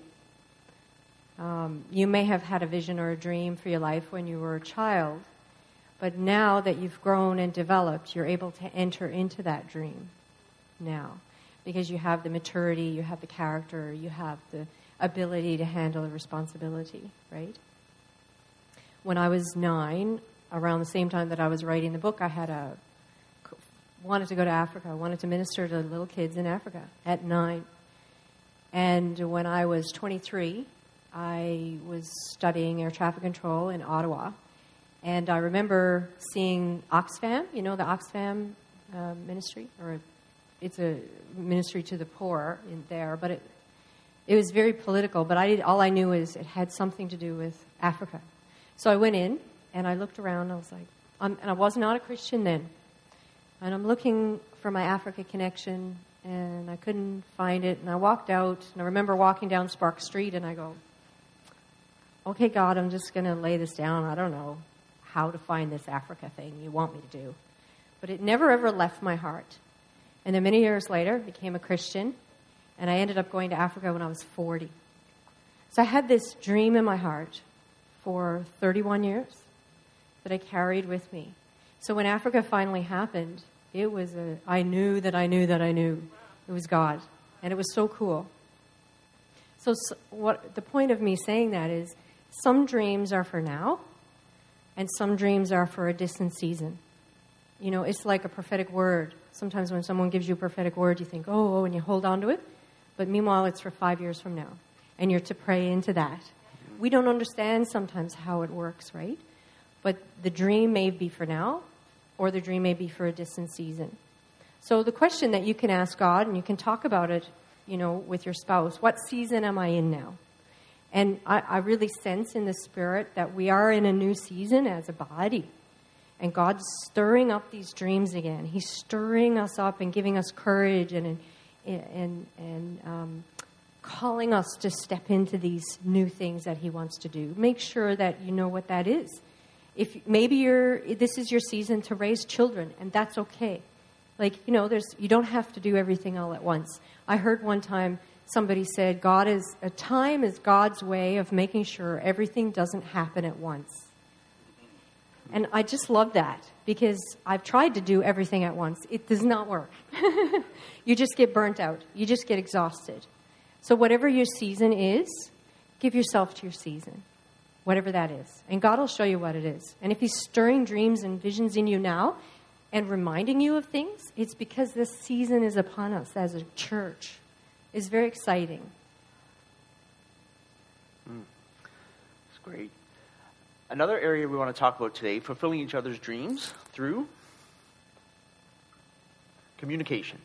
Um, you may have had a vision or a dream for your life when you were a child, but now that you've grown and developed, you're able to enter into that dream now because you have the maturity, you have the character, you have the ability to handle the responsibility, right? When I was nine, around the same time that I was writing the book, I had a wanted to go to Africa. I wanted to minister to little kids in Africa at nine. And when I was 23, I was studying air traffic control in Ottawa. And I remember seeing Oxfam, you know the Oxfam uh, ministry, or it's a ministry to the poor in there, but it, it was very political. But I did, all I knew is it had something to do with Africa. So I went in and I looked around. And I was like, I'm, and I was not a Christian then. And I'm looking for my Africa connection, and I couldn't find it. And I walked out, and I remember walking down Sparks Street, and I go, okay, God, I'm just going to lay this down. I don't know how to find this Africa thing you want me to do. But it never ever left my heart. And then many years later, I became a Christian, and I ended up going to Africa when I was 40. So I had this dream in my heart for 31 years that I carried with me. So when Africa finally happened, it was a, I knew that I knew that I knew it was God. And it was so cool. So, so what the point of me saying that is some dreams are for now, and some dreams are for a distant season. You know, it's like a prophetic word. Sometimes when someone gives you a prophetic word, you think, oh, oh, and you hold on to it. But meanwhile, it's for five years from now. And you're to pray into that. We don't understand sometimes how it works, right? But the dream may be for now, or the dream may be for a distant season. So the question that you can ask God, and you can talk about it, you know, with your spouse, what season am I in now? And I, I really sense in the spirit that we are in a new season as a body. And God's stirring up these dreams again. He's stirring us up and giving us courage and, and, and um, calling us to step into these new things that He wants to do. Make sure that you know what that is if maybe you're this is your season to raise children and that's okay like you know there's you don't have to do everything all at once i heard one time somebody said, God is, a time is God's way of making sure everything doesn't happen at once. And I just love that because I've tried to do everything at once. It does not work. (laughs) you just get burnt out, you just get exhausted. So, whatever your season is, give yourself to your season, whatever that is. And God will show you what it is. And if He's stirring dreams and visions in you now and reminding you of things, it's because this season is upon us as a church. It's very exciting. Mm. It's great. Another area we want to talk about today fulfilling each other's dreams through communication.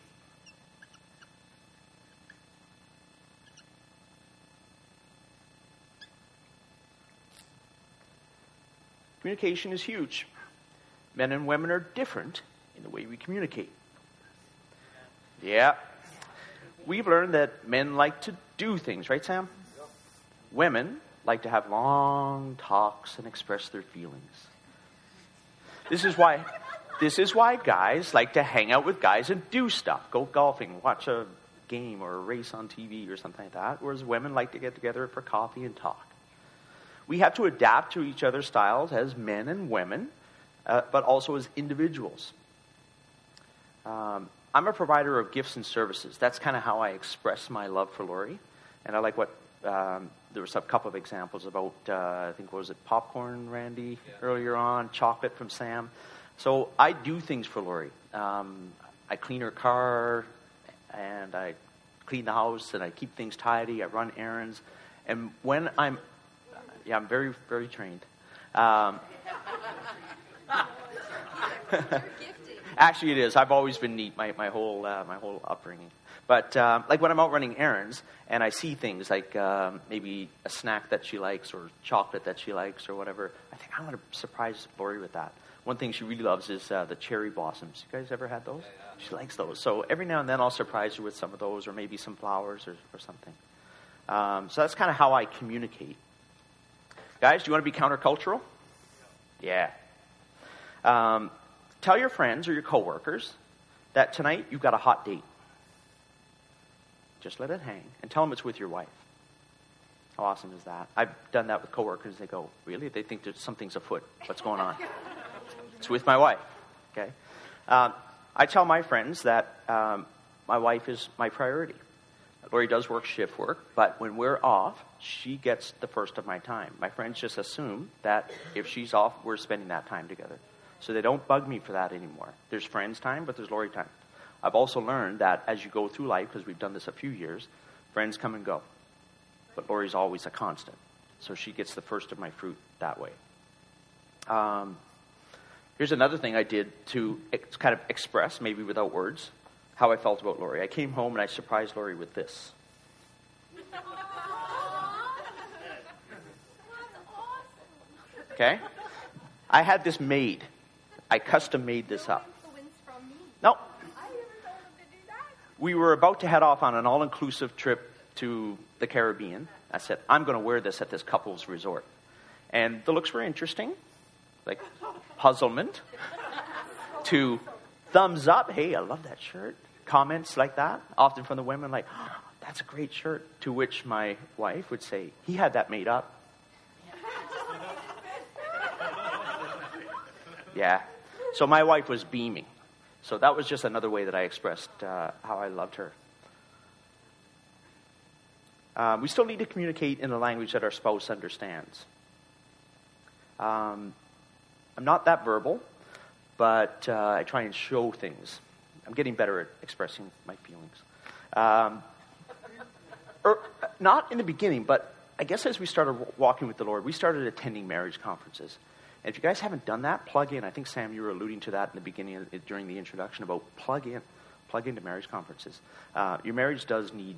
Communication is huge. Men and women are different in the way we communicate. Yeah. We've learned that men like to do things, right, Sam? Women like to have long talks and express their feelings. This is why this is why guys like to hang out with guys and do stuff. Go golfing, watch a game or a race on TV or something like that, whereas women like to get together for coffee and talk. We have to adapt to each other's styles as men and women, uh, but also as individuals. Um, I'm a provider of gifts and services. That's kind of how I express my love for Lori. And I like what um, there was a couple of examples about, uh, I think, was it popcorn, Randy, yeah. earlier on, chocolate from Sam. So I do things for Lori. Um, I clean her car, and I clean the house, and I keep things tidy. I run errands, and when I'm, yeah, I'm very, very trained. Um, (laughs) (laughs) actually, it is. I've always been neat my, my whole uh, my whole upbringing. But um, like when I'm out running errands and I see things like um, maybe a snack that she likes or chocolate that she likes or whatever, I think I want to surprise Lori with that. One thing she really loves is uh, the cherry blossoms. You guys ever had those? She likes those. So every now and then I'll surprise her with some of those or maybe some flowers or, or something. Um, so that's kind of how I communicate. Guys, do you want to be countercultural? Yeah. Um, tell your friends or your coworkers that tonight you've got a hot date. Just let it hang and tell them it's with your wife. How awesome is that? I've done that with coworkers. They go, Really? They think that something's afoot. What's going on? it's with my wife. Okay? Um, I tell my friends that um, my wife is my priority. Lori does work shift work, but when we're off, she gets the first of my time. My friends just assume that if she's off, we're spending that time together. So they don't bug me for that anymore. There's friends time, but there's Lori time. I've also learned that as you go through life, because we've done this a few years, friends come and go. But Lori's always a constant. So she gets the first of my fruit that way. Um, here's another thing I did to ex- kind of express, maybe without words, how I felt about Lori. I came home and I surprised Lori with this. Okay? I had this made. I custom made this up. No, we were about to head off on an all inclusive trip to the Caribbean. I said, I'm going to wear this at this couple's resort. And the looks were interesting, like puzzlement, to thumbs up, hey, I love that shirt. Comments like that, often from the women, like, oh, that's a great shirt. To which my wife would say, he had that made up. (laughs) yeah. So my wife was beaming. So that was just another way that I expressed uh, how I loved her. Um, we still need to communicate in a language that our spouse understands. Um, I'm not that verbal, but uh, I try and show things. I'm getting better at expressing my feelings. Um, er, not in the beginning, but I guess as we started walking with the Lord, we started attending marriage conferences. And if you guys haven't done that, plug in. I think, Sam, you were alluding to that in the beginning during the introduction about plug in. Plug into marriage conferences. Uh, your marriage does need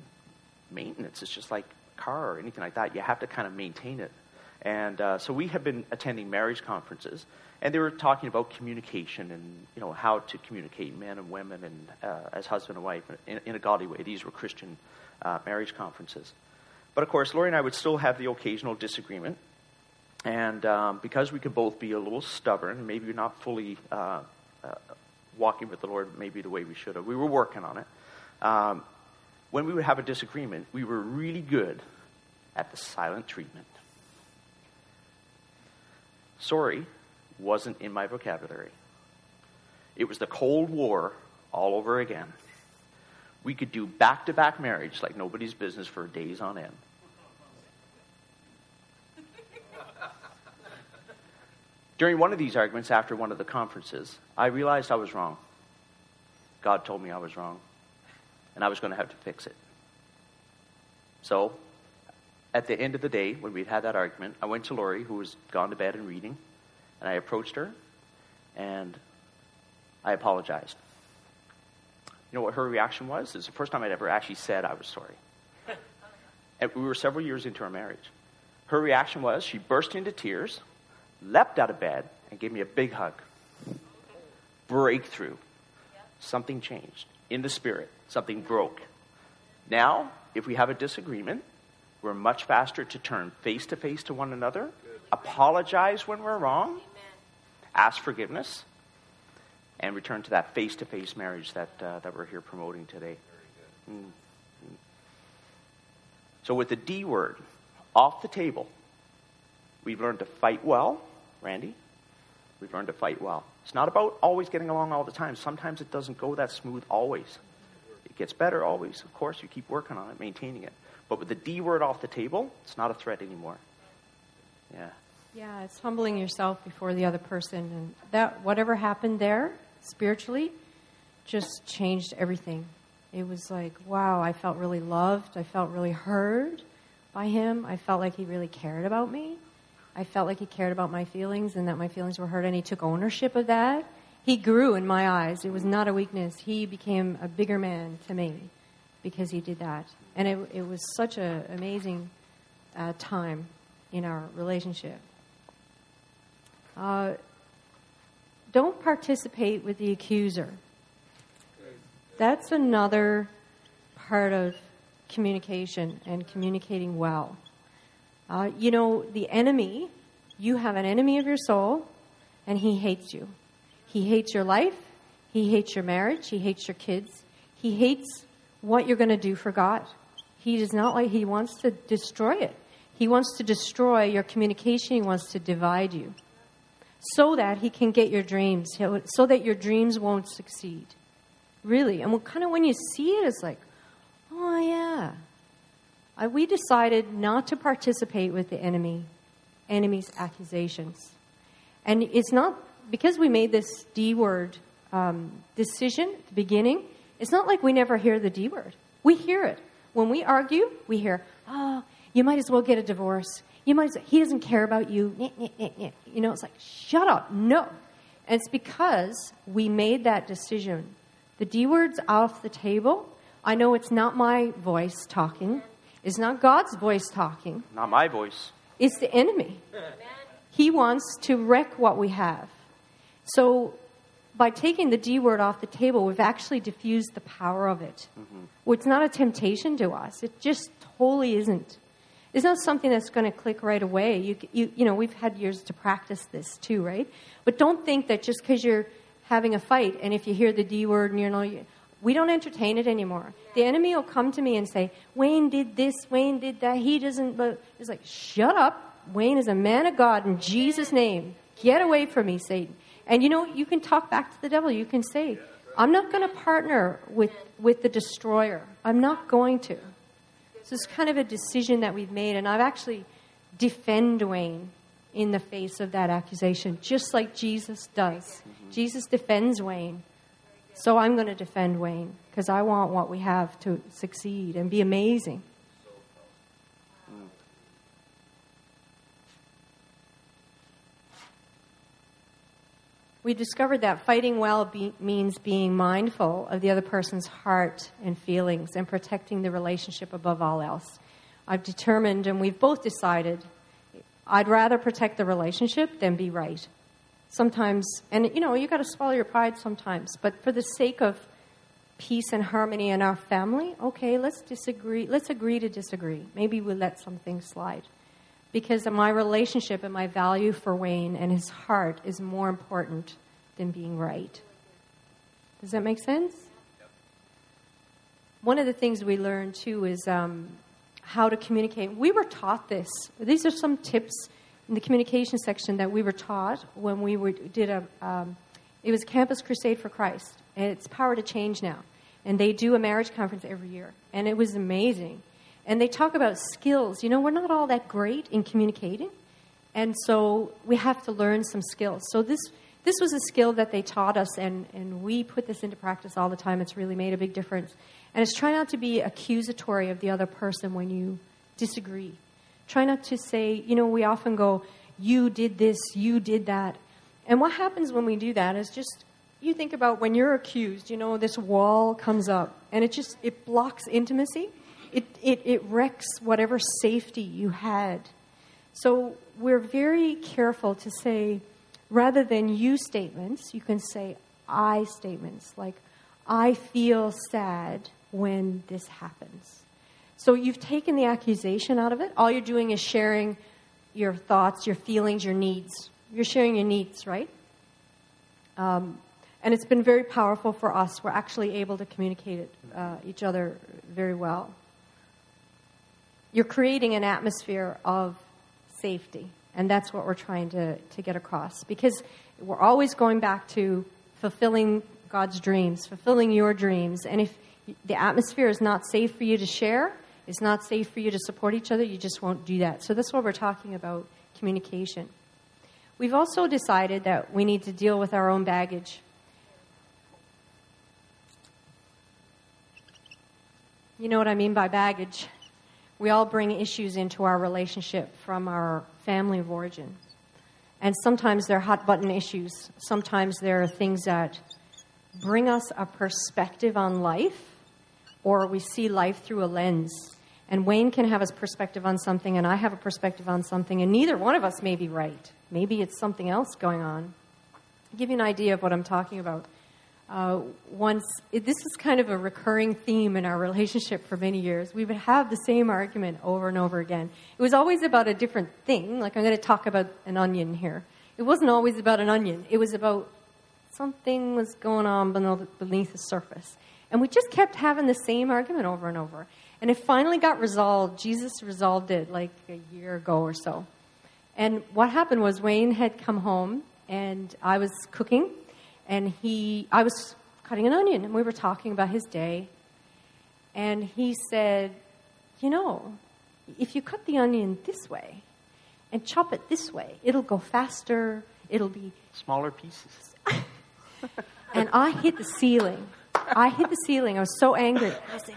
maintenance. It's just like a car or anything like that. You have to kind of maintain it. And uh, so we have been attending marriage conferences, and they were talking about communication and you know how to communicate men and women and uh, as husband and wife in, in, a godly way. These were Christian uh, marriage conferences. But of course, Lori and I would still have the occasional disagreement and um, because we could both be a little stubborn, maybe not fully uh, uh, walking with the Lord maybe the way we should have, we were working on it. Um, when we would have a disagreement, we were really good at the silent treatment. Sorry wasn't in my vocabulary. It was the Cold War all over again. We could do back to back marriage like nobody's business for days on end. During one of these arguments, after one of the conferences, I realized I was wrong. God told me I was wrong, and I was going to have to fix it. So, at the end of the day, when we'd had that argument, I went to Lori, who was gone to bed and reading, and I approached her, and I apologized. You know what her reaction was? It's the first time I'd ever actually said I was sorry. (laughs) And we were several years into our marriage. Her reaction was she burst into tears, leapt out of bed, and gave me a big hug. Breakthrough. Something changed in the spirit, something broke. Now, if we have a disagreement, we're much faster to turn face to face to one another, apologize when we're wrong, ask forgiveness, and return to that face to face marriage that, uh, that we're here promoting today. Mm. So, with the D word off the table, we've learned to fight well, Randy. We've learned to fight well. It's not about always getting along all the time. Sometimes it doesn't go that smooth always. It gets better always. Of course, you keep working on it, maintaining it. But with the D word off the table, it's not a threat anymore. Yeah. Yeah, it's humbling yourself before the other person, and that whatever happened there spiritually just changed everything. It was like, wow, I felt really loved. I felt really heard by him. I felt like he really cared about me. I felt like he cared about my feelings and that my feelings were heard, and he took ownership of that. He grew in my eyes. It was not a weakness. He became a bigger man to me because he did that. And it, it was such an amazing uh, time in our relationship. Uh, don't participate with the accuser. That's another part of communication and communicating well. Uh, you know, the enemy, you have an enemy of your soul, and he hates you. He hates your life, he hates your marriage, he hates your kids, he hates what you're going to do for God. He does not like, he wants to destroy it. He wants to destroy your communication, he wants to divide you so that he can get your dreams, so that your dreams won't succeed. Really. And kind of when you see it, it's like, oh, yeah. We decided not to participate with the enemy, enemy's accusations. And it's not because we made this D word um, decision at the beginning, it's not like we never hear the D word. We hear it. When we argue, we hear, oh, you might as well get a divorce. You might say, he doesn't care about you. You know, it's like, shut up. No. And it's because we made that decision. The D word's off the table. I know it's not my voice talking. It's not God's voice talking. Not my voice. It's the enemy. He wants to wreck what we have. So by taking the D word off the table, we've actually diffused the power of it. Mm-hmm. Well, it's not a temptation to us. It just totally isn't. It's not something that's going to click right away. You, you, you know, we've had years to practice this too, right? But don't think that just because you're having a fight and if you hear the D word and you're not, we don't entertain it anymore. The enemy will come to me and say, Wayne did this, Wayne did that, he doesn't, but it's like, shut up. Wayne is a man of God in Jesus' name. Get away from me, Satan. And you know, you can talk back to the devil. You can say, I'm not going to partner with, with the destroyer. I'm not going to. So it's kind of a decision that we've made, and I've actually defend Wayne in the face of that accusation, just like Jesus does. Jesus defends Wayne. So I'm going to defend Wayne because I want what we have to succeed and be amazing. we discovered that fighting well be, means being mindful of the other person's heart and feelings and protecting the relationship above all else. I've determined, and we've both decided, I'd rather protect the relationship than be right. Sometimes, and you know, you got to swallow your pride sometimes, but for the sake of peace and harmony in our family, okay, let's disagree. Let's agree to disagree. Maybe we'll let something slide because my relationship and my value for Wayne and his heart is more important than being right. Does that make sense? one of the things we learned too is um, how to communicate. We were taught this. These are some tips in the communication section that we were taught when we were, did a. Um, it was Campus Crusade for Christ, and it's Power to Change now, and they do a marriage conference every year, and it was amazing. And they talk about skills. You know, we're not all that great in communicating, and so we have to learn some skills. So this this was a skill that they taught us, and, and we put this into practice all the time. It's really made a big difference. And it's try not to be accusatory of the other person when you disagree. Try not to say, you know, we often go, you did this, you did that. And what happens when we do that is just, you think about when you're accused, you know, this wall comes up and it just, it blocks intimacy. It, it, it wrecks whatever safety you had. So we're very careful to say, rather than you statements, you can say I statements, like, I feel sad when this happens. So you've taken the accusation out of it. All you're doing is sharing your thoughts, your feelings, your needs. You're sharing your needs, right? Um, and it's been very powerful for us. We're actually able to communicate it, uh, each other very well. You're creating an atmosphere of safety. And that's what we're trying to, to get across. Because we're always going back to fulfilling God's dreams, fulfilling your dreams. And if the atmosphere is not safe for you to share, it's not safe for you to support each other, you just won't do that. So that's what we're talking about communication. We've also decided that we need to deal with our own baggage. You know what I mean by baggage? We all bring issues into our relationship from our family of origin. And sometimes they're hot button issues. Sometimes there are things that bring us a perspective on life, or we see life through a lens. And Wayne can have his perspective on something, and I have a perspective on something, and neither one of us may be right. Maybe it's something else going on. I'll give you an idea of what I'm talking about uh, once it, this is kind of a recurring theme in our (laughs) relationship for many years. We would have the same argument over and over again. It was always about a different thing. Like I'm going to talk about an onion here. It wasn't always about an onion. It was about something was going on beneath the surface, and we just kept having the same argument over and over. And it finally got resolved. Jesus resolved it like a year ago or so. And what happened was Wayne had come home, and I was cooking and he, I was cutting an onion, and we were talking about his day. And he said, You know, if you cut the onion this way and chop it this way, it'll go faster, it'll be smaller pieces. (laughs) and I hit the ceiling. I hit the ceiling. I was so angry. I said,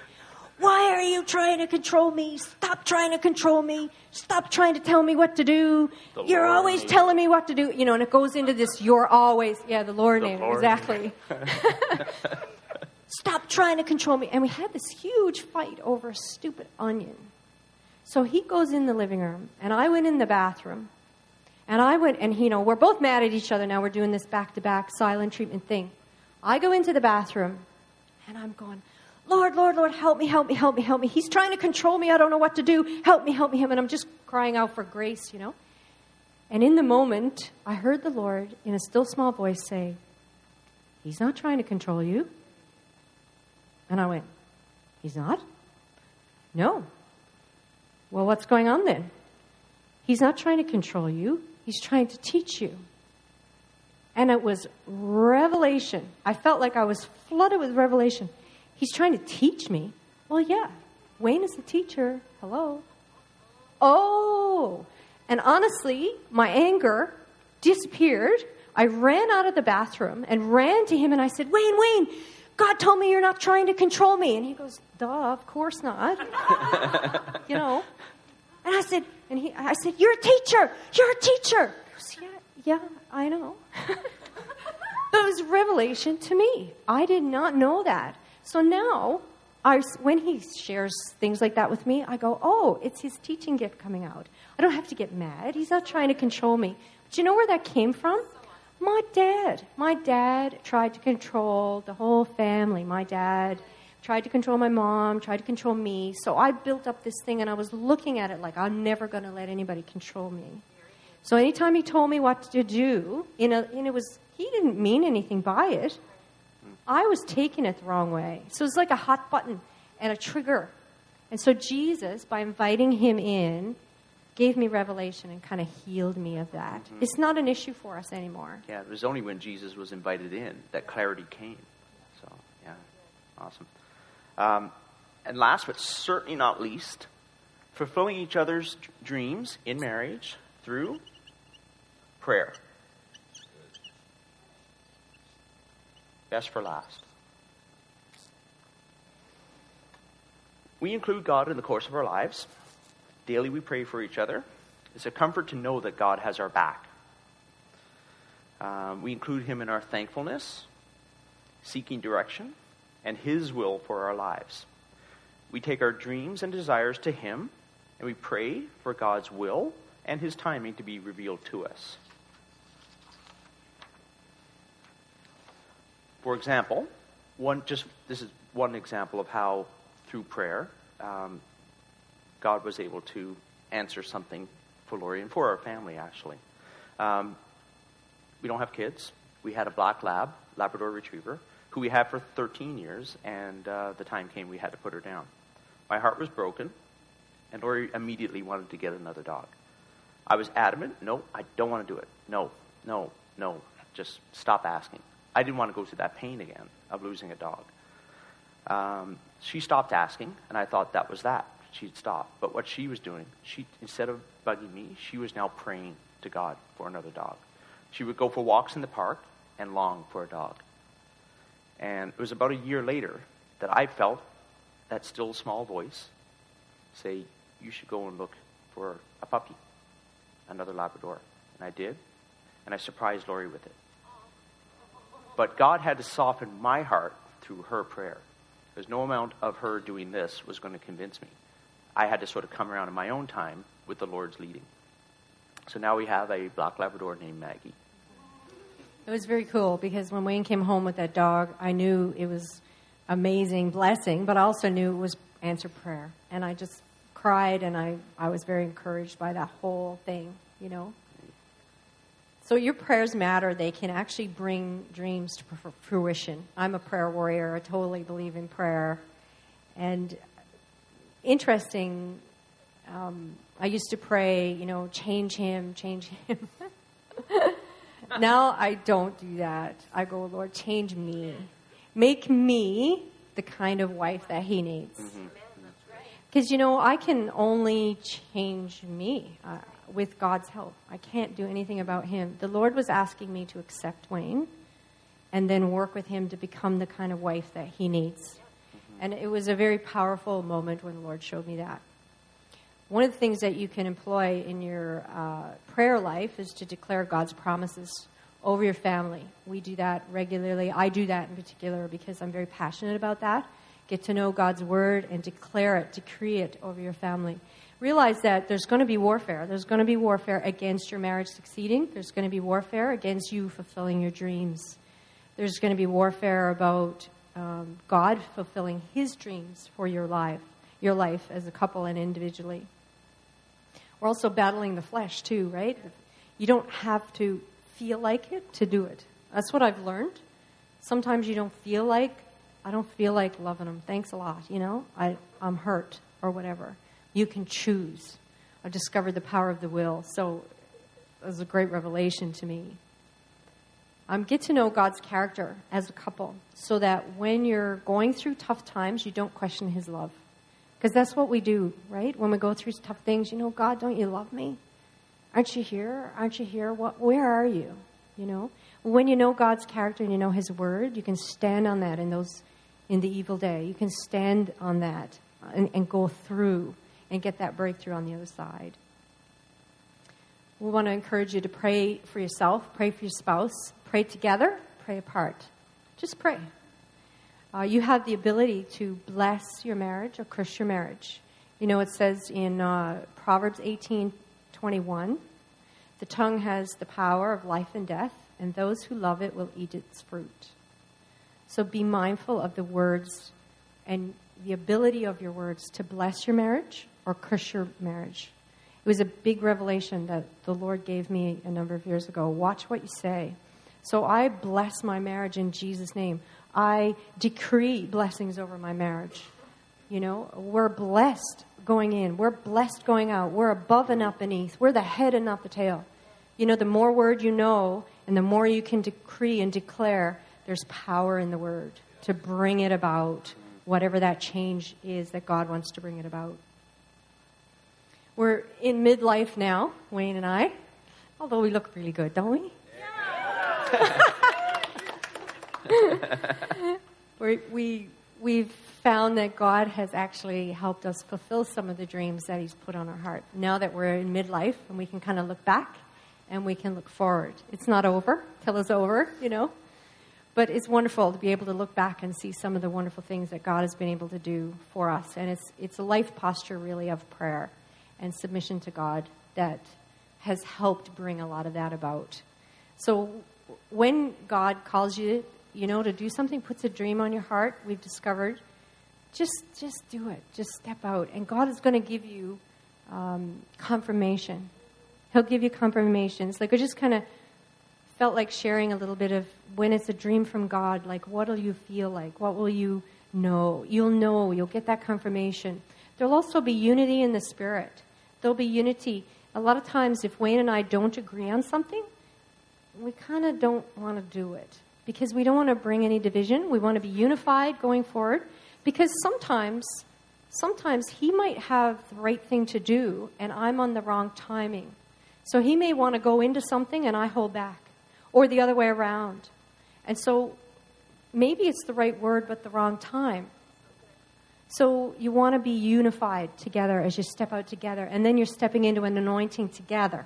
why are you trying to control me? Stop trying to control me. Stop trying to tell me what to do. The you're Lord always telling me what to do. You know, and it goes into this, you're always, yeah, the Lord the name, Lord exactly. (laughs) (laughs) Stop trying to control me. And we had this huge fight over a stupid onion. So he goes in the living room, and I went in the bathroom. And I went, and you know, we're both mad at each other now. We're doing this back to back silent treatment thing. I go into the bathroom, and I'm going, Lord, Lord, Lord, help me, help me, help me, help me. He's trying to control me. I don't know what to do. Help me, help me, him. And I'm just crying out for grace, you know. And in the moment, I heard the Lord in a still small voice say, He's not trying to control you. And I went, He's not? No. Well, what's going on then? He's not trying to control you, He's trying to teach you. And it was revelation. I felt like I was flooded with revelation. He's trying to teach me. Well, yeah, Wayne is a teacher. Hello. Oh. And honestly, my anger disappeared. I ran out of the bathroom and ran to him and I said, Wayne, Wayne, God told me you're not trying to control me. And he goes, Duh, of course not. (laughs) you know. And I said, and he, I said, You're a teacher. You're a teacher. Goes, yeah, yeah, I know. (laughs) but it was revelation to me. I did not know that. So now, I, when he shares things like that with me, I go, oh, it's his teaching gift coming out. I don't have to get mad. He's not trying to control me. But you know where that came from? My dad. My dad tried to control the whole family. My dad tried to control my mom, tried to control me. So I built up this thing and I was looking at it like I'm never going to let anybody control me. So anytime he told me what to do, in a, and it was he didn't mean anything by it. I was taking it the wrong way. So it's like a hot button. and a trigger. And so Jesus, by inviting him in, gave me revelation and kind of healed me of that. Mm-hmm. It's not an issue for us anymore. Yeah, it was only when Jesus was invited in that clarity came. So, yeah, awesome. Um, and last but certainly not least, fulfilling each other's dreams in marriage through prayer. Best for last. We include God in the course of our lives. Daily we pray for each other. It's a comfort to know that God has our back. Um, we include Him in our thankfulness, seeking direction, and His will for our lives. We take our dreams and desires to Him, and we pray for God's will and His timing to be revealed to us. For example, one just this is one example of how through prayer um, God was able to answer something for Lori and for our family actually. Um, we don't have kids. We had a black lab, Labrador Retriever, who we had for 13 years, and uh, the time came we had to put her down. My heart was broken, and Lori immediately wanted to get another dog. I was adamant, no, I don't want to do it. No, no, no, just stop asking. I didn't want to go through that pain again of losing a dog. Um, she stopped asking, and I thought that was that. She'd stop. But what she was doing, she instead of bugging me, she was now praying to God for another dog. She would go for walks in the park and long for a dog. And it was about a year later that I felt that still small voice say, You should go and look for a puppy, another Labrador. And I did, and I surprised Lori with it. But God had to soften my heart through her prayer. There's no amount of her doing this was going to convince me. I had to sort of come around in my own time with the Lord's leading. So now we have a black Labrador named Maggie. It was very cool because when Wayne came home with that dog, I knew it was amazing blessing, but I also knew it was answered prayer. And I just cried and I, I was very encouraged by that whole thing, you know. So your prayers matter. They can actually bring dreams to fruition. I'm a prayer warrior. I totally believe in prayer. And interesting, um, I used to pray, you know, change him, change him. (laughs) now I don't do that. I go, Lord, change me. Make me the kind of wife that he needs. Because, you know, I can only change me uh, with God's help. I can't do anything about him. The Lord was asking me to accept Wayne and then work with him to become the kind of wife that he needs. And it was a very powerful moment when the Lord showed me that. One of the things that you can employ in your uh, prayer life is to declare God's promises over your family. We do that regularly. I do that in particular because I'm very passionate about that. Get to know God's word and declare it, decree it over your family. Realize that there's going to be warfare. There's going to be warfare against your marriage succeeding. There's going to be warfare against you fulfilling your dreams. There's going to be warfare about um, God fulfilling His dreams for your life, your life as a couple and individually. We're also battling the flesh too, right? You don't have to feel like it to do it. That's what I've learned. Sometimes you don't feel like, I don't feel like loving them. Thanks a lot, you know? I, I'm hurt or whatever. You can choose. I've discovered the power of the will. So it was a great revelation to me. Um, get to know God's character as a couple so that when you're going through tough times, you don't question His love. Because that's what we do, right? When we go through tough things, you know, God, don't you love me? Aren't you here? Aren't you here? What, where are you? You know? When you know God's character and you know His word, you can stand on that in those in the evil day. You can stand on that and, and go through and get that breakthrough on the other side. We want to encourage you to pray for yourself, pray for your spouse, pray together, pray apart. Just pray. Uh, you have the ability to bless your marriage or curse your marriage. You know, it says in uh, Proverbs 18 21, the tongue has the power of life and death, and those who love it will eat its fruit. So be mindful of the words and the ability of your words to bless your marriage or curse your marriage. It was a big revelation that the Lord gave me a number of years ago. Watch what you say. So I bless my marriage in Jesus' name. I decree blessings over my marriage. You know, we're blessed going in, we're blessed going out, we're above and not beneath, we're the head and not the tail. You know, the more word you know and the more you can decree and declare, there's power in the word to bring it about, whatever that change is that God wants to bring it about. We're in midlife now, Wayne and I, although we look really good, don't we? (laughs) we we, we've found that God has actually helped us fulfill some of the dreams that He's put on our heart. Now that we're in midlife and we can kind of look back and we can look forward. It's not over till it's over, you know. But it's wonderful to be able to look back and see some of the wonderful things that God has been able to do for us. And it's, it's a life posture, really, of prayer and submission to God that has helped bring a lot of that about. So when God calls you, you know, to do something, puts a dream on your heart, we've discovered, just, just do it. Just step out. And God is going to give you um, confirmation He'll give you confirmations. Like I just kind of felt like sharing a little bit of when it's a dream from God, like what will you feel like? What will you know? You'll know, you'll get that confirmation. There'll also be unity in the spirit. There'll be unity. A lot of times, if Wayne and I don't agree on something, we kind of don't want to do it because we don't want to bring any division. We want to be unified going forward because sometimes sometimes he might have the right thing to do and I'm on the wrong timing. So he may want to go into something and I hold back, or the other way around. And so maybe it's the right word, but the wrong time. So you want to be unified together as you step out together, and then you're stepping into an anointing together.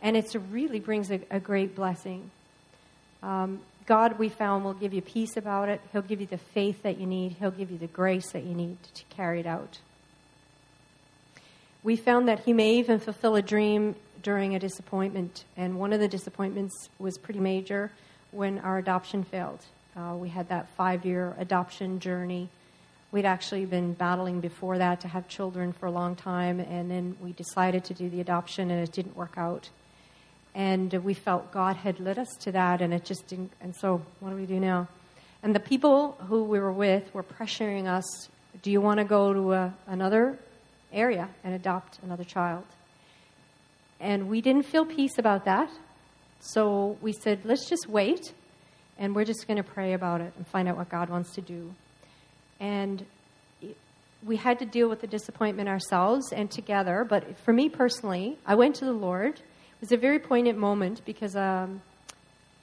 And it really brings a, a great blessing. Um, God, we found, will give you peace about it. He'll give you the faith that you need. He'll give you the grace that you need to carry it out. We found that He may even fulfill a dream during a disappointment, and one of the disappointments was pretty major when our adoption failed. Uh, we had that five year adoption journey. We'd actually been battling before that to have children for a long time, and then we decided to do the adoption, and it didn't work out. And we felt God had led us to that, and it just didn't. And so, what do we do now? And the people who we were with were pressuring us do you want to go to a, another area and adopt another child? And we didn't feel peace about that. So we said, let's just wait and we're just going to pray about it and find out what God wants to do. And we had to deal with the disappointment ourselves and together. But for me personally, I went to the Lord. It was a very poignant moment because um,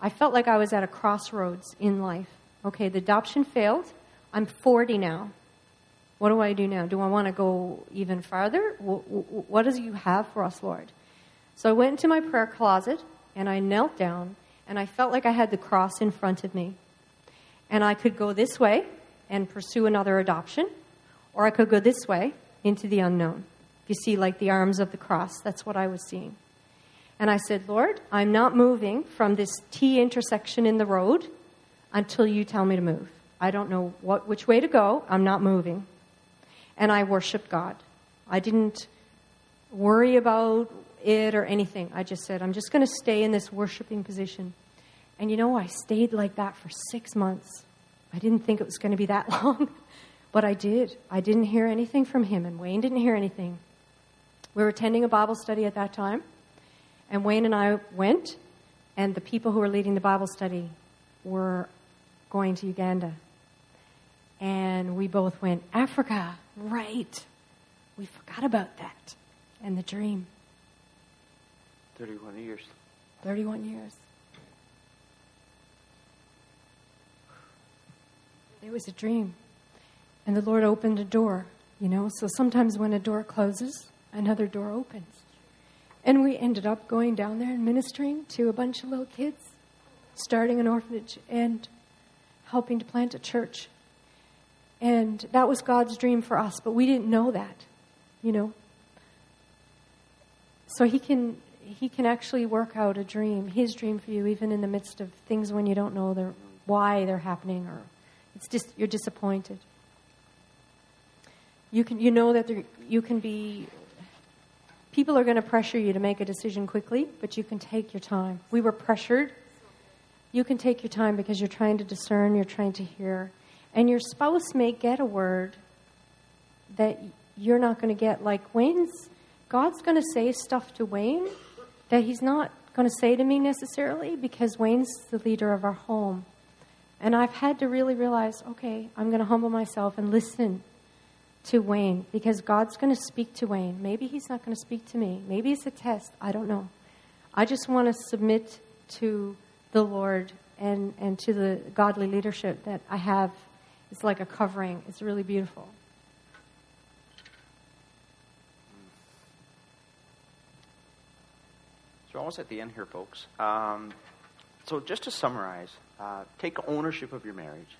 I felt like I was at a crossroads in life. Okay, the adoption failed. I'm 40 now. What do I do now? Do I want to go even farther? What does you have for us, Lord? So I went into my prayer closet and I knelt down and I felt like I had the cross in front of me. And I could go this way and pursue another adoption, or I could go this way into the unknown. You see, like the arms of the cross, that's what I was seeing. And I said, Lord, I'm not moving from this T intersection in the road until you tell me to move. I don't know what, which way to go. I'm not moving. And I worshiped God. I didn't worry about it or anything. I just said, I'm just going to stay in this worshiping position. And you know, I stayed like that for six months. I didn't think it was going to be that (laughs) long, but I did. I didn't hear anything from him, and Wayne didn't hear anything. We were attending a Bible study at that time, and Wayne and I went, and the people who were leading the Bible study were going to Uganda. And we both went, Africa, right. We forgot about that and the dream. 31 years. 31 years. It was a dream. And the Lord opened a door, you know. So sometimes when a door closes, another door opens. And we ended up going down there and ministering to a bunch of little kids, starting an orphanage, and helping to plant a church. And that was God's dream for us, but we didn't know that, you know. So He can he can actually work out a dream, his dream for you, even in the midst of things when you don't know why they're happening or it's just you're disappointed. You can you know that there, you can be people are going to pressure you to make a decision quickly, but you can take your time. We were pressured. You can take your time because you're trying to discern, you're trying to hear. And your spouse may get a word that you're not going to get. Like Wayne's, God's going to say stuff to Wayne that He's not going to say to me necessarily because Wayne's the leader of our home. And I've had to really realize okay, I'm going to humble myself and listen to Wayne because God's going to speak to Wayne. Maybe He's not going to speak to me. Maybe it's a test. I don't know. I just want to submit to the Lord and, and to the godly leadership that I have. It's like a covering, it's really beautiful. So almost at the end here, folks. Um, so just to summarize, uh, take ownership of your marriage.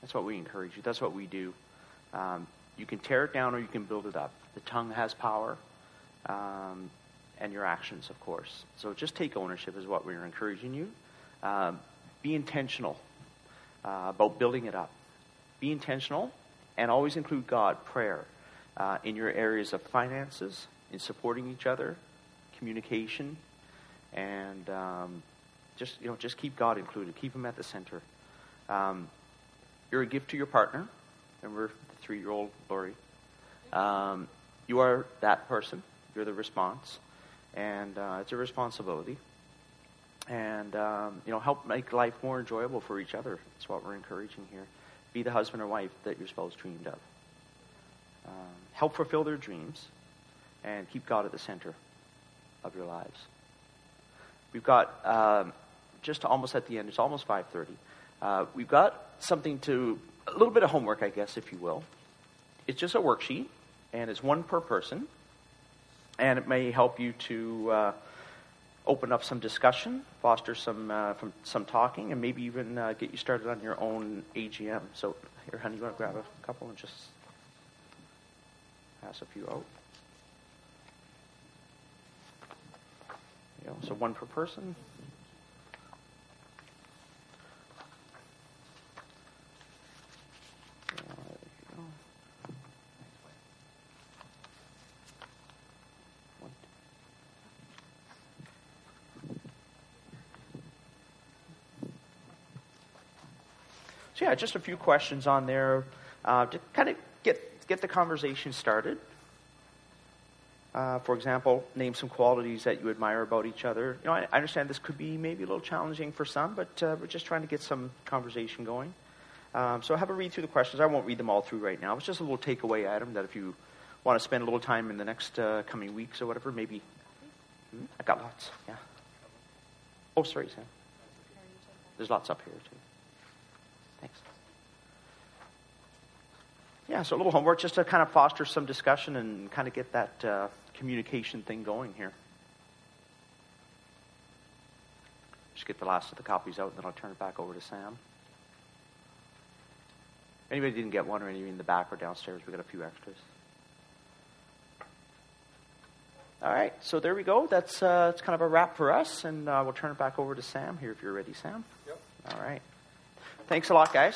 That's what we encourage you. That's what we do. Um, you can tear it down or you can build it up. The tongue has power, um, and your actions, of course. So just take ownership is what we're encouraging you. Um, be intentional uh, about building it up. Be intentional and always include God, prayer, uh, in your areas of finances, in supporting each other, communication, and um, just you know just keep God included. Keep Him at the center. Um, you're a gift to your partner. Remember the three-year-old Lori. Um, you are that person. You're the response, and uh, it's a responsibility. And um, you know, help make life more enjoyable for each other. That's what we're encouraging here. Be the husband or wife that your spouse dreamed of. Um, help fulfill their dreams, and keep God at the center of your lives. We've got um, just almost at the end. It's almost five thirty. Uh, we've got something to a little bit of homework, I guess, if you will. It's just a worksheet, and it's one per person, and it may help you to uh, open up some discussion, foster some uh, from some talking, and maybe even uh, get you started on your own AGM. So, here, honey, you want to grab a couple and just pass a few out. You know, so one per person. Uh, there you go. One. So yeah, just a few questions on there uh, to kind of get get the conversation started. Uh, for example, name some qualities that you admire about each other. You know, I, I understand this could be maybe a little challenging for some, but uh, we're just trying to get some conversation going. Um, so have a read through the questions. I won't read them all through right now. It's just a little takeaway item that if you want to spend a little time in the next uh, coming weeks or whatever, maybe. Hmm? I got lots. Yeah. Oh, sorry, Sam. There's lots up here too. Thanks. Yeah, so a little homework just to kind of foster some discussion and kind of get that uh, communication thing going here. Just get the last of the copies out, and then I'll turn it back over to Sam. Anybody didn't get one or any in the back or downstairs, we got a few extras. All right, so there we go. That's uh, that's kind of a wrap for us, and uh, we'll turn it back over to Sam here if you're ready, Sam. Yep. All right. Thanks a lot, guys.